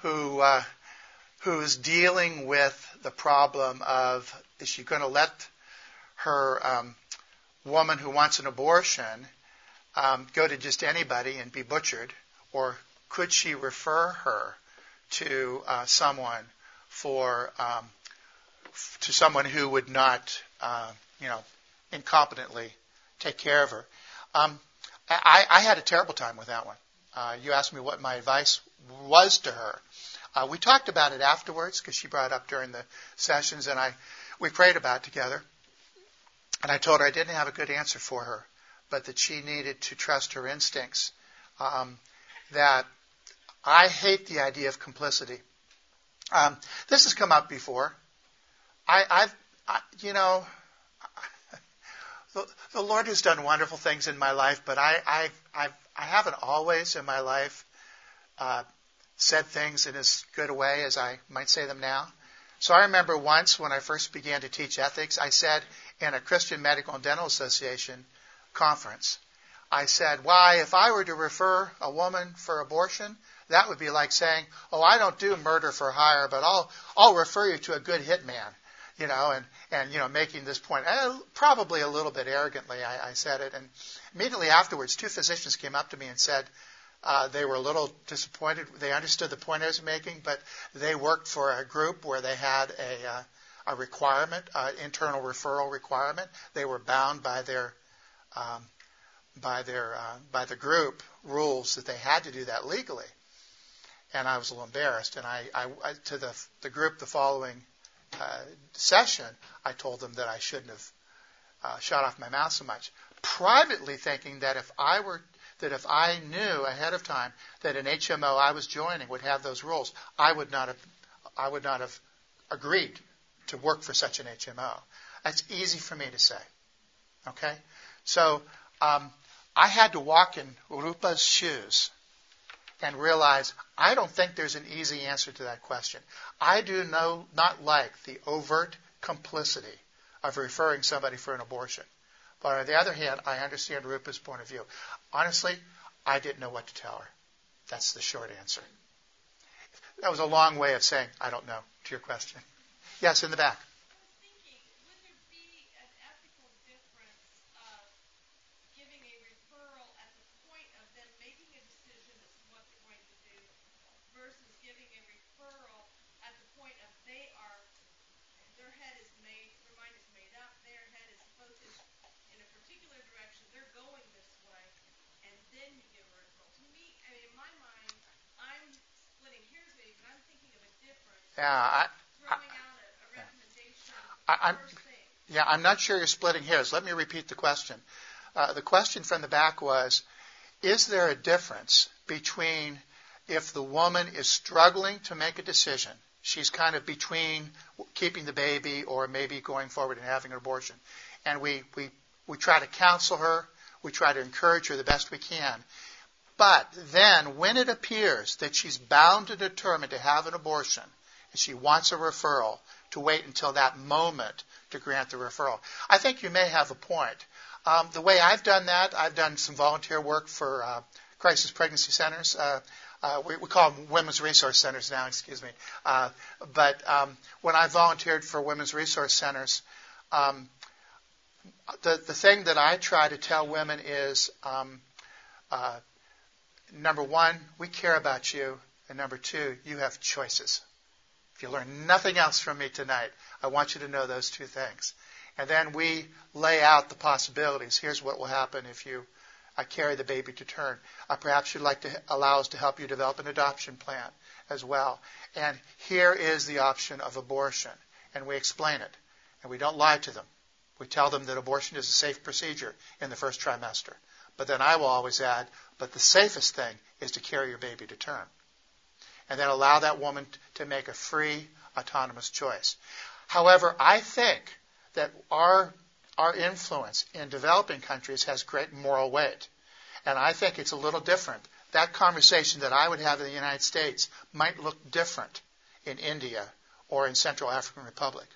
who uh, who is dealing with the problem of is she going to let her um, woman who wants an abortion um, go to just anybody and be butchered, or could she refer her to uh, someone for um, to someone who would not, uh, you know, incompetently take care of her? I, I had a terrible time with that one. Uh, you asked me what my advice was to her. Uh, we talked about it afterwards because she brought it up during the sessions, and I we prayed about it together. And I told her I didn't have a good answer for her, but that she needed to trust her instincts. Um, that I hate the idea of complicity. Um, this has come up before. I, I've, I, you know, the, the Lord has done wonderful things in my life, but I, I, I've, I haven't always in my life uh, said things in as good a way as I might say them now. So I remember once when I first began to teach ethics, I said in a Christian Medical and Dental Association conference, I said, why, if I were to refer a woman for abortion, that would be like saying, oh, I don't do murder for hire, but I'll, I'll refer you to a good hitman you know, and, and, you know, making this point, uh, probably a little bit arrogantly, I, I said it. And immediately afterwards, two physicians came up to me and said, uh, they were a little disappointed. They understood the point I was making, but they worked for a group where they had a, uh, a requirement, uh, internal referral requirement. They were bound by their um, by their uh, by the group rules that they had to do that legally. And I was a little embarrassed. And I, I, I to the the group the following uh, session, I told them that I shouldn't have uh, shot off my mouth so much. Privately thinking that if I were that if I knew ahead of time that an HMO I was joining would have those rules, I would not have I would not have agreed to work for such an HMO. That's easy for me to say. Okay? So um, I had to walk in Rupa's shoes and realize I don't think there's an easy answer to that question. I do not like the overt complicity of referring somebody for an abortion. But on the other hand, I understand Rupa's point of view. Honestly, I didn't know what to tell her. That's the short answer. That was a long way of saying, I don't know, to your question. Yes, in the back. Yeah, I, I, am yeah, I'm not sure you're splitting hairs. Let me repeat the question. Uh, the question from the back was, is there a difference between if the woman is struggling to make a decision, she's kind of between keeping the baby or maybe going forward and having an abortion, and we, we, we try to counsel her, we try to encourage her the best we can. But then, when it appears that she's bound and determined to have an abortion, and she wants a referral, to wait until that moment to grant the referral. I think you may have a point. Um, the way I've done that, I've done some volunteer work for uh, crisis pregnancy centers. Uh, uh, we, we, call them women's resource centers now, excuse me. Uh, but um, when I volunteered for women's resource centers, um, the, the thing that I try to tell women is um, uh, number one, we care about you, and number two, you have choices. You learn nothing else from me tonight, I want you to know those two things. And then we lay out the possibilities. Here's what will happen if you uh, carry the baby to term. Uh, perhaps you'd like to allow us to help you develop an adoption plan as well. And here is the option of abortion. And we explain it. And we don't lie to them. We tell them that abortion is a safe procedure in the first trimester. But then I will always add, but the safest thing is to carry your baby to term. And then allow that woman to make a free, autonomous choice. However, I think that our our influence in developing countries has great moral weight. And I think it's a little different. That conversation that I would have in the United States might look different in India or in Central African Republic,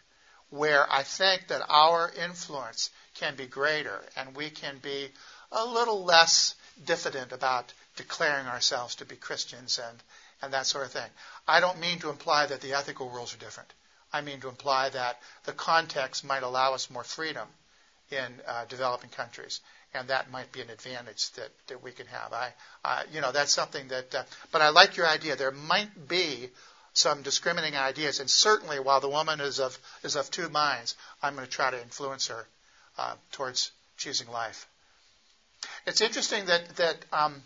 where I think that our influence can be greater and we can be a little less diffident about declaring ourselves to be Christians and, and that sort of thing. I don't mean to imply that the ethical rules are different. I mean to imply that the context might allow us more freedom in uh, developing countries, and that might be an advantage that, that we can have. I, uh, you know, that's something that. Uh, but I like your idea. There might be some discriminating ideas, and certainly while the woman is of is of two minds, I'm going to try to influence her uh, towards choosing life. It's interesting that that. Um,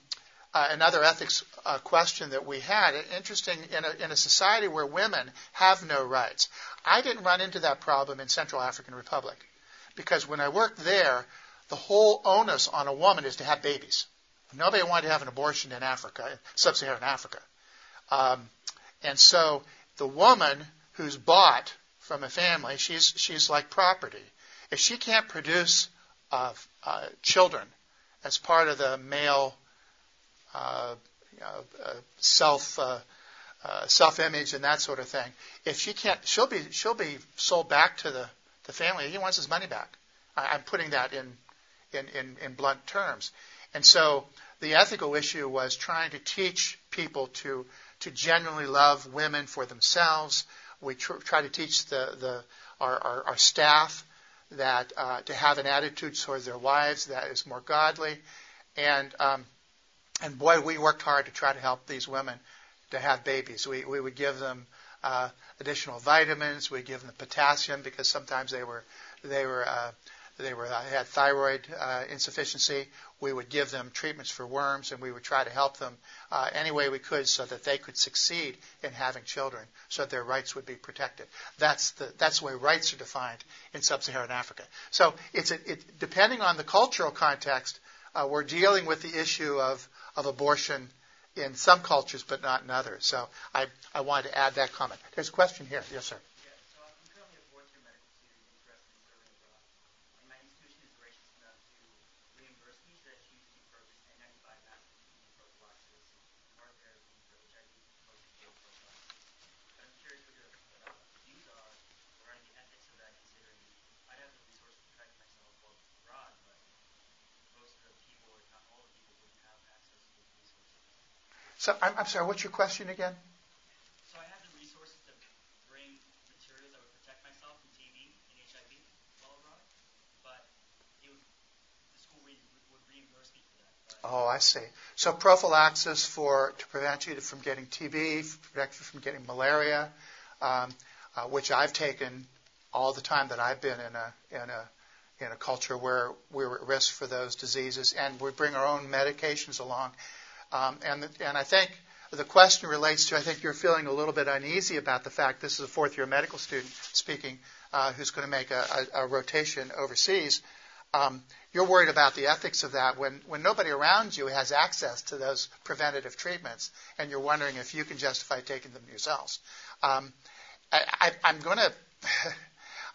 uh, another ethics uh, question that we had. Interesting in a, in a society where women have no rights. I didn't run into that problem in Central African Republic because when I worked there, the whole onus on a woman is to have babies. Nobody wanted to have an abortion in Africa, sub-Saharan Africa. Um, and so the woman who's bought from a family, she's she's like property. If she can't produce uh, uh, children as part of the male uh, uh, self self image and that sort of thing, if she can't, she'll be she'll be sold back to the the family. He wants his money back. I, am putting that in, in, in, in blunt terms. And so the ethical issue was trying to teach people to, to genuinely love women for themselves. We tr- try to teach the, the, our, our, our staff that uh, to have an attitude towards their wives that is more godly. And, um, and boy, we worked hard to try to help these women to have babies. We, we would give them uh, additional vitamins. We give them potassium because sometimes they were they were uh, they were uh, had thyroid uh, insufficiency. We would give them treatments for worms, and we would try to help them uh, any way we could so that they could succeed in having children, so that their rights would be protected. That's the that's the way rights are defined in sub-Saharan Africa. So it's a, it, depending on the cultural context, uh, we're dealing with the issue of of abortion in some cultures, but not in others. So I, I wanted to add that comment. There's a question here. Yes, sir. So I'm, I'm sorry. What's your question again? So I have the resources to bring materials that would protect myself from TB and HIV while abroad, but would, the school re- would reimburse me for that. Oh, I see. So prophylaxis for to prevent you from getting TB, protect you from getting malaria, um, uh, which I've taken all the time that I've been in a in a in a culture where we were at risk for those diseases, and we bring our own medications along. Um, and, and I think the question relates to I think you're feeling a little bit uneasy about the fact this is a fourth year medical student speaking uh, who's going to make a, a, a rotation overseas. Um, you're worried about the ethics of that when, when nobody around you has access to those preventative treatments, and you're wondering if you can justify taking them yourselves. Um, I, am going to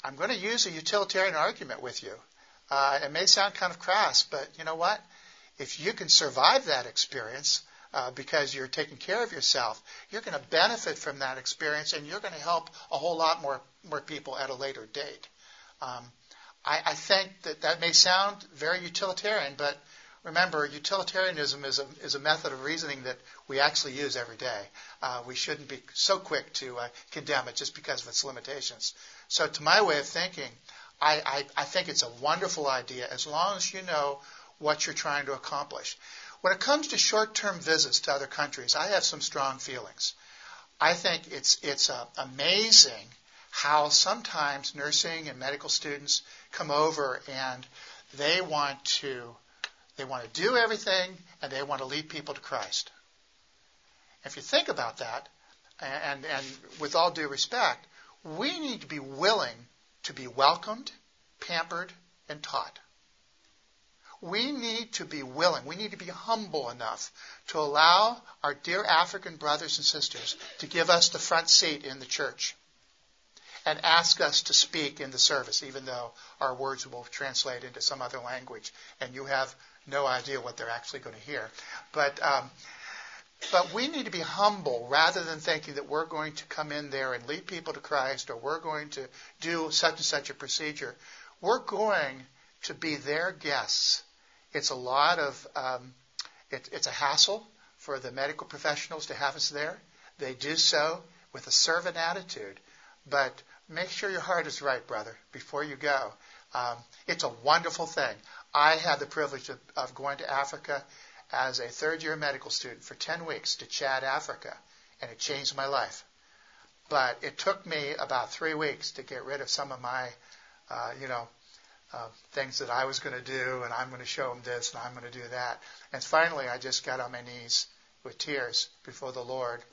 I'm going (laughs) to use a utilitarian argument with you. Uh, it may sound kind of crass, but you know what? If you can survive that experience uh, because you're taking care of yourself, you're going to benefit from that experience and you're going to help a whole lot more, more people at a later date. Um, I, I think that that may sound very utilitarian, but remember, utilitarianism is a, is a method of reasoning that we actually use every day. Uh, we shouldn't be so quick to uh, condemn it just because of its limitations. So, to my way of thinking, I, I, I think it's a wonderful idea as long as you know what you're trying to accomplish. When it comes to short-term visits to other countries, I have some strong feelings. I think it's it's uh, amazing how sometimes nursing and medical students come over and they want to they want to do everything and they want to lead people to Christ. If you think about that, and, and with all due respect, we need to be willing to be welcomed, pampered, and taught. We need to be willing, we need to be humble enough to allow our dear African brothers and sisters to give us the front seat in the church and ask us to speak in the service, even though our words will translate into some other language and you have no idea what they're actually going to hear. But um, but we need to be humble rather than thinking that we're going to come in there and lead people to Christ or we're going to do such and such a procedure. We're going to be their guests. It's a lot of, um, it, it's a hassle for the medical professionals to have us there. They do so with a servant attitude. But make sure your heart is right, brother, before you go. Um, it's a wonderful thing. I had the privilege of, of going to Africa as a third year medical student for 10 weeks to Chad, Africa, and it changed my life. But it took me about three weeks to get rid of some of my, uh, you know, uh, things that I was going to do, and I'm going to show them this, and I'm going to do that. And finally, I just got on my knees with tears before the Lord,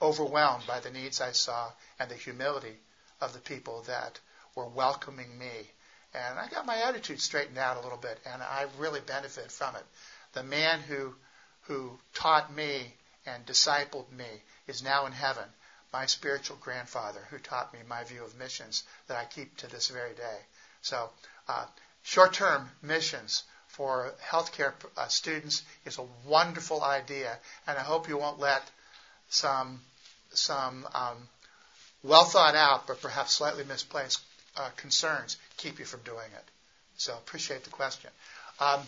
overwhelmed by the needs I saw and the humility of the people that were welcoming me. And I got my attitude straightened out a little bit, and I really benefited from it the man who, who taught me and discipled me is now in heaven, my spiritual grandfather who taught me my view of missions that I keep to this very day. So, uh, short term missions for healthcare uh, students is a wonderful idea, and I hope you won't let some, some um, well thought out but perhaps slightly misplaced uh, concerns keep you from doing it. So, appreciate the question. Um,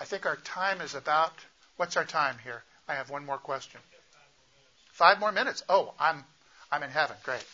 I think our time is about. What's our time here? I have one more question. Five more minutes. Oh, I'm I'm in heaven. Great.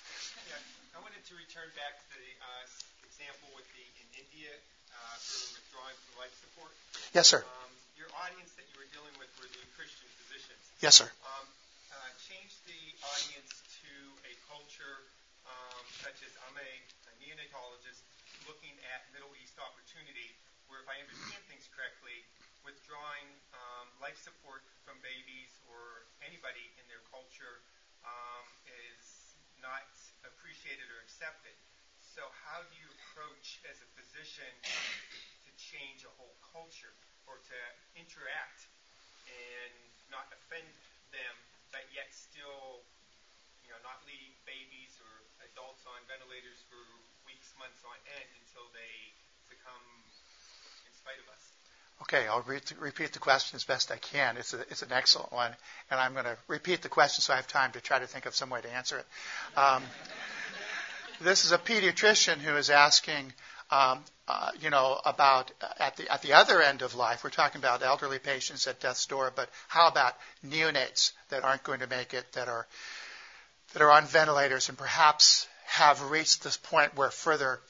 Yeah, I wanted to return back to the uh, example with the in India uh, for withdrawing from life support. Yes, sir. Um, your audience that you were dealing with were the Christian physicians. Yes, sir. Um, uh, change the audience to a culture um, such as I'm a, a neonatologist looking at Middle East opportunity where if I understand things correctly, withdrawing um, life support from babies or anybody in their culture um, is not appreciated or accepted. So how do you approach as a physician to change a whole culture or to interact and not offend them, but yet still, you know, not leaving babies or adults on ventilators for weeks, months on end until they succumb in spite of us. Okay, I'll re- repeat the question as best I can. It's, a, it's an excellent one, and I'm going to repeat the question so I have time to try to think of some way to answer it. Um, this is a pediatrician who is asking, um, uh, you know, about uh, at the at the other end of life. We're talking about elderly patients at death's door, but how about neonates that aren't going to make it, that are that are on ventilators, and perhaps have reached this point where further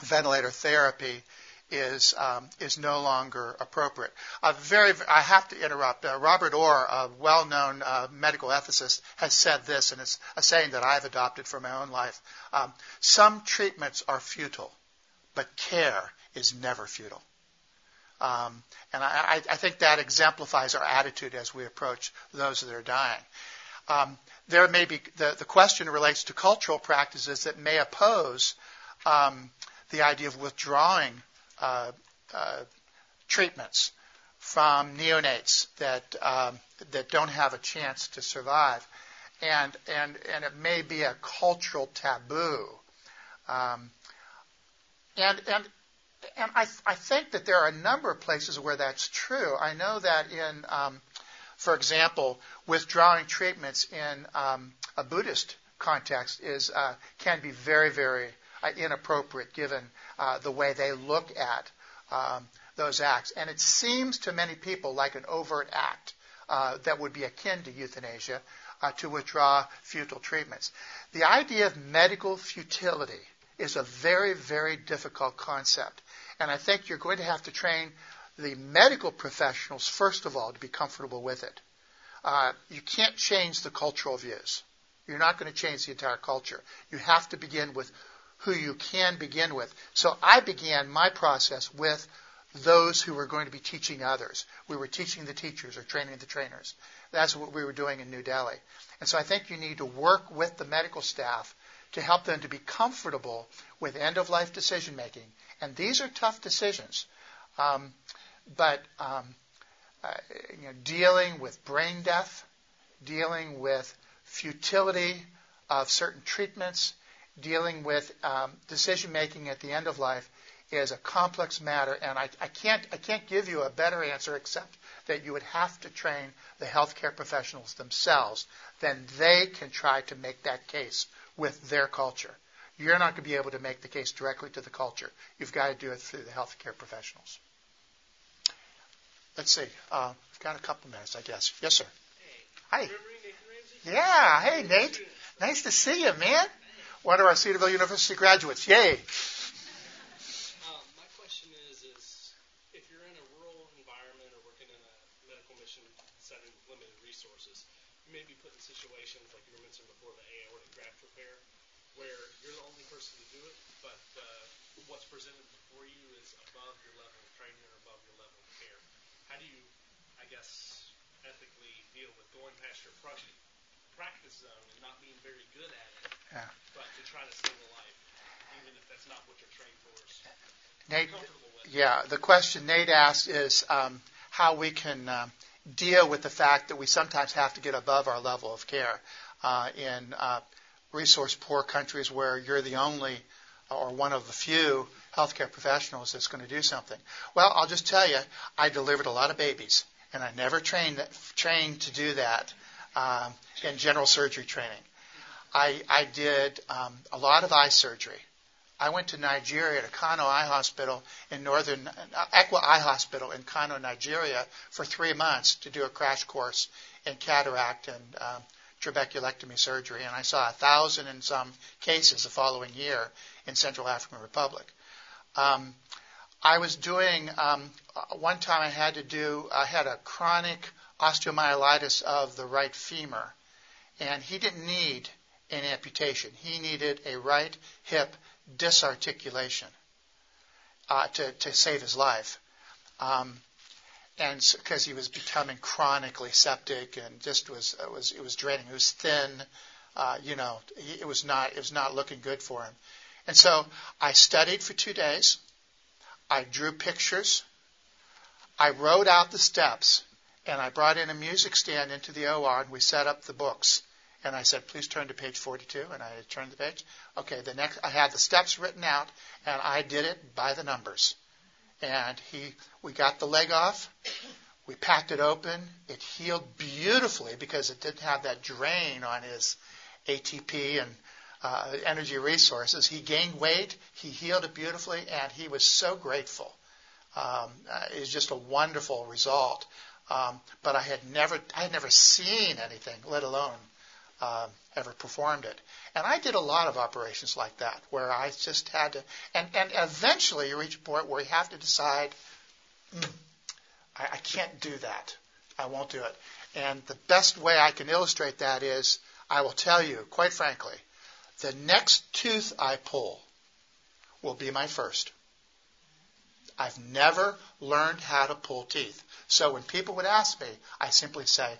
ventilator therapy is um, is no longer appropriate. A very, I have to interrupt. Uh, Robert Orr, a well-known uh, medical ethicist, has said this, and it's a saying that I've adopted for my own life. Um, some treatments are futile, but care is never futile. Um, and I, I, think that exemplifies our attitude as we approach those that are dying. Um, there may be the, the question relates to cultural practices that may oppose um, the idea of withdrawing uh, uh, treatments from neonates that um, that don't have a chance to survive, and and and it may be a cultural taboo, um, and and and I I think that there are a number of places where that's true. I know that in um, for example, withdrawing treatments in um, a Buddhist context is uh, can be very very inappropriate given uh, the way they look at um, those acts. And it seems to many people like an overt act uh, that would be akin to euthanasia uh, to withdraw futile treatments. The idea of medical futility is a very, very difficult concept. And I think you're going to have to train the medical professionals, first of all, to be comfortable with it. Uh, you can't change the cultural views. You're not going to change the entire culture. You have to begin with who you can begin with. So I began my process with those who were going to be teaching others. We were teaching the teachers or training the trainers. That's what we were doing in New Delhi. And so I think you need to work with the medical staff to help them to be comfortable with end of life decision making. And these are tough decisions. Um, but um, uh, you know, dealing with brain death, dealing with futility of certain treatments, dealing with um, decision making at the end of life is a complex matter, and I, I, can't I can't give you a better answer except that you would have to train the healthcare professionals themselves. Then they can try to make that case with their culture. You're not going to be able to make the case directly to the culture. You've got to do it through the healthcare professionals. Let's see. Uh, we've got a couple minutes, I guess. Yes, sir. Hey. Hi. Yeah. Hey, Nate. Nice to see you, man. One of our Cedarville University graduates. Yay. Um, my question is, is if you're in a rural environment or working in a medical mission setting with limited resources, you may be put in situations like you were mentioning before, the aortic graft repair, where you're the only person to do it, but uh, what's presented before you is above your level of training or above your level of care. How do you, I guess, ethically deal with going past your practice zone and not being very good at it, Yeah. but to try to save a life, even if that's not what you're trained for? is Nate, yeah, the question Nate asked is um, how we can um, deal with the fact that we sometimes have to get above our level of care uh, in uh, resource poor countries where you're the only or one of the few healthcare professionals that's going to do something. Well, I'll just tell you, I delivered a lot of babies, and I never trained trained to do that um, in general surgery training. I, I did um, a lot of eye surgery. I went to Nigeria to Kano Eye Hospital in northern uh, ECWA Eye Hospital in Kano, Nigeria, for three months to do a crash course in cataract and um, trabeculectomy surgery, and I saw a thousand and some cases the following year in Central African Republic. Um, I was doing um, uh, one time I had to do I had a chronic osteomyelitis of the right femur. And he didn't need an amputation. He needed a right hip disarticulation uh, to, to save his life. Um, and because he was becoming chronically septic and just was it was it was draining. It was thin, uh, you know. He, it was not it was not looking good for him. And so I studied for two days. I drew pictures. I wrote out the steps and I brought in a music stand into the OR and we set up the books. And I said, please turn to page 42. And I turned the page. Okay, the next, I had the steps written out and I did it by the numbers. And he, we got the leg off. We packed it open. It healed beautifully because it didn't have that drain on his ATP and uh, energy resources. He gained weight. He healed it beautifully, and he was so grateful. Um, uh, it was just a wonderful result. Um, but I had never, I had never seen anything, let alone uh, ever performed it. And I did a lot of operations like that, where I just had to, and, and eventually you reach a point where you have to decide, mm, I, I can't do that. I won't do it. And the best way I can illustrate that is, I will tell you, quite frankly, the next tooth I pull will be my first. I've never learned how to pull teeth. So when people would ask me, I simply say,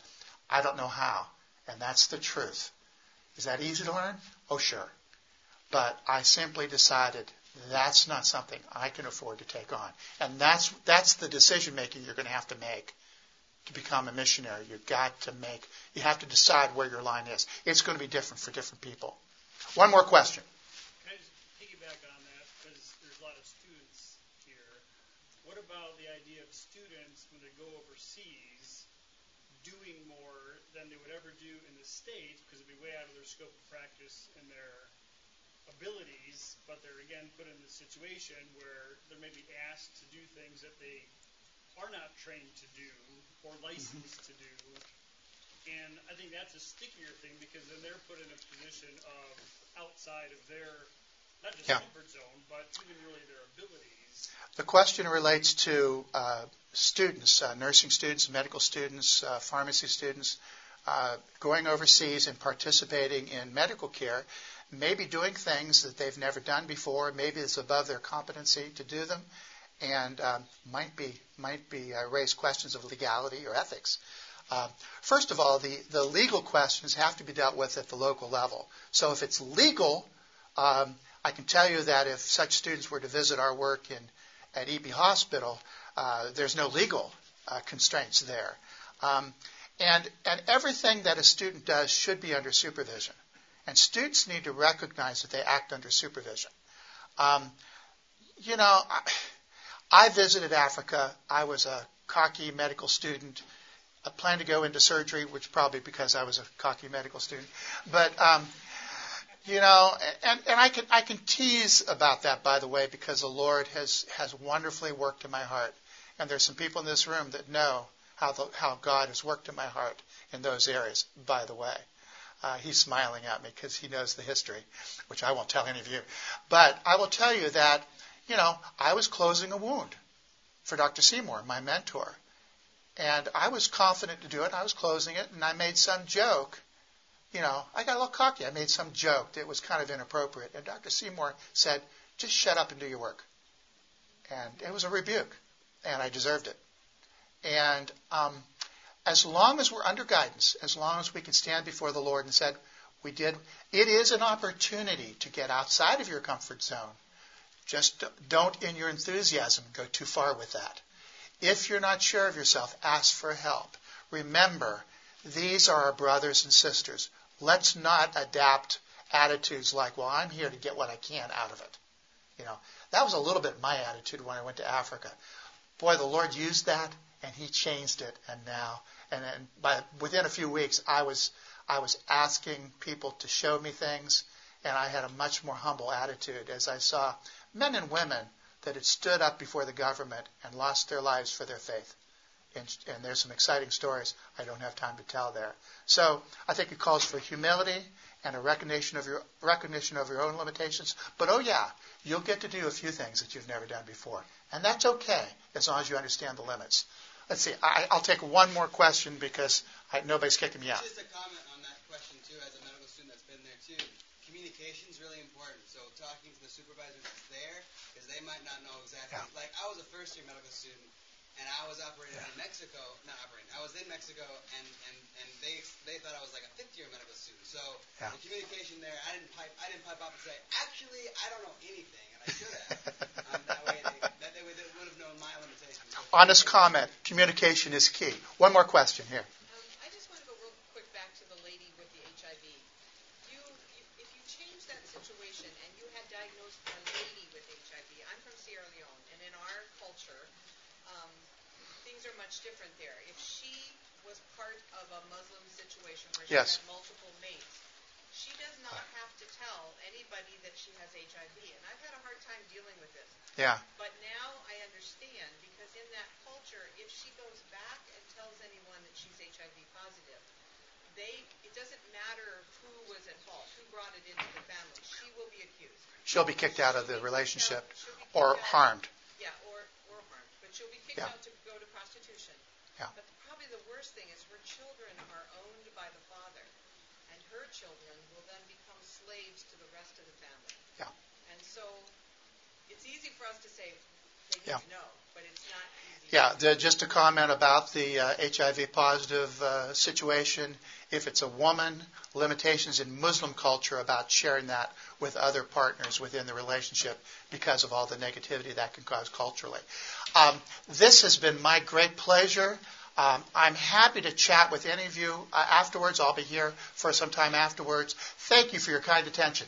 I don't know how. And that's the truth. Is that easy to learn? Oh, sure. But I simply decided that's not something I can afford to take on. And that's, that's the decision making you're going to have to make to become a missionary. You've got to make, you have to decide where your line is. It's going to be different for different people. One more question. Can I just piggyback on that? Because there's a lot of students here. What about the idea of students when they go overseas doing more than they would ever do in the States because it'd be way out of their scope of practice in their abilities, but they're again put in the situation where they're maybe asked to do things that they are not trained to do or licensed mm-hmm. to do. And I think that's a stickier thing because then they're put in a position of outside of their not just yeah. comfort zone, but even really their abilities. The question relates to uh, students, uh, nursing students, medical students, uh, pharmacy students, uh, going overseas and participating in medical care, maybe doing things that they've never done before, maybe it's above their competency to do them, and um, might be might be uh, raise questions of legality or ethics. Uh, first of all, the, the legal questions have to be dealt with at the local level. So if it's legal, um, I can tell you that if such students were to visit our work in at EB Hospital, uh, there's no legal uh, constraints there. Um, and, and everything that a student does should be under supervision. And students need to recognize that they act under supervision. Um, you know, I, I visited Africa. I was a cocky medical student. I planned to go into surgery, which probably because I was a cocky medical student. But um, you know, and, and I can I can tease about that, by the way, because the Lord has has wonderfully worked in my heart, and there's some people in this room that know how the, how God has worked in my heart in those areas. By the way, uh, he's smiling at me because he knows the history, which I won't tell any of you. But I will tell you that you know I was closing a wound for Dr. Seymour, my mentor, and I was confident to do it. I was closing it, and I made some joke you know, I got a little cocky. I made some joke that was kind of inappropriate. And Dr. Seymour said, just shut up and do your work. And it was a rebuke, and I deserved it. And um, as long as we're under guidance, as long as we can stand before the Lord and said, we did, it is an opportunity to get outside of your comfort zone. Just don't, in your enthusiasm, go too far with that. If you're not sure of yourself, ask for help. Remember, these are our brothers and sisters. Let's not adapt attitudes like, well, I'm here to get what I can out of it. You know, that was a little bit my attitude when I went to Africa. Boy, the Lord used that and He changed it, and now, and then by within a few weeks, I was I was asking people to show me things, and I had a much more humble attitude as I saw men and women that had stood up before the government and lost their lives for their faith and, and there's some exciting stories I don't have time to tell there. So I think it calls for humility and a recognition of your recognition of your own limitations. But oh yeah, you'll get to do a few things that you've never done before, and that's okay as long as you understand the limits. Let's see. I, will take one more question because I, nobody's kicking me out. Just a comment on that question too, as a medical student that's been there too. Communication is really important. So talking to the supervisor that's there, because they might not know exactly. Yeah. Like I was a first year medical student and I was operating in Mexico, not operating. I was in Mexico, and and and they they thought I was like a fifth year medical student. So yeah. the communication there, I didn't pipe I didn't pipe up and say, actually, I don't know anything, and I should have. (laughs) um, that way, they, that they would, they would have known my limitations. Honest comment. Communication is key. One more question here. Um, I just want to go real quick back to the lady with the HIV. You, you, if you change that situation and you had diagnosed a lady with HIV, I'm from Sierra Leone, and in our culture um, things are much different there. If she was part of a Muslim situation where she yes. had multiple mates, she does not have to tell anybody that she has HIV. And I've had a hard time dealing with this. Yeah. But now I understand because in that culture, if she goes back and tells anyone that she's HIV positive, they it doesn't matter who was at fault, who brought it into the family. She will be accused. She'll be kicked out of the relationship or harmed. Yeah, or she'll be kicked yeah. out to go to prostitution. Yeah. But probably the worst thing is her children are owned by the father, and her children will then become slaves to the rest of the family. Yeah. And so it's easy for us to say yeah. know, but it's not easy. Yeah, the, just a comment about the uh, HIV positive uh, situation. If it's a woman, limitations in Muslim culture about sharing that with other partners within the relationship because of all the negativity that can cause culturally. Um, this has been my great pleasure. Um, I'm happy to chat with any of you uh, afterwards. I'll be here for some time afterwards. Thank you for your kind attention.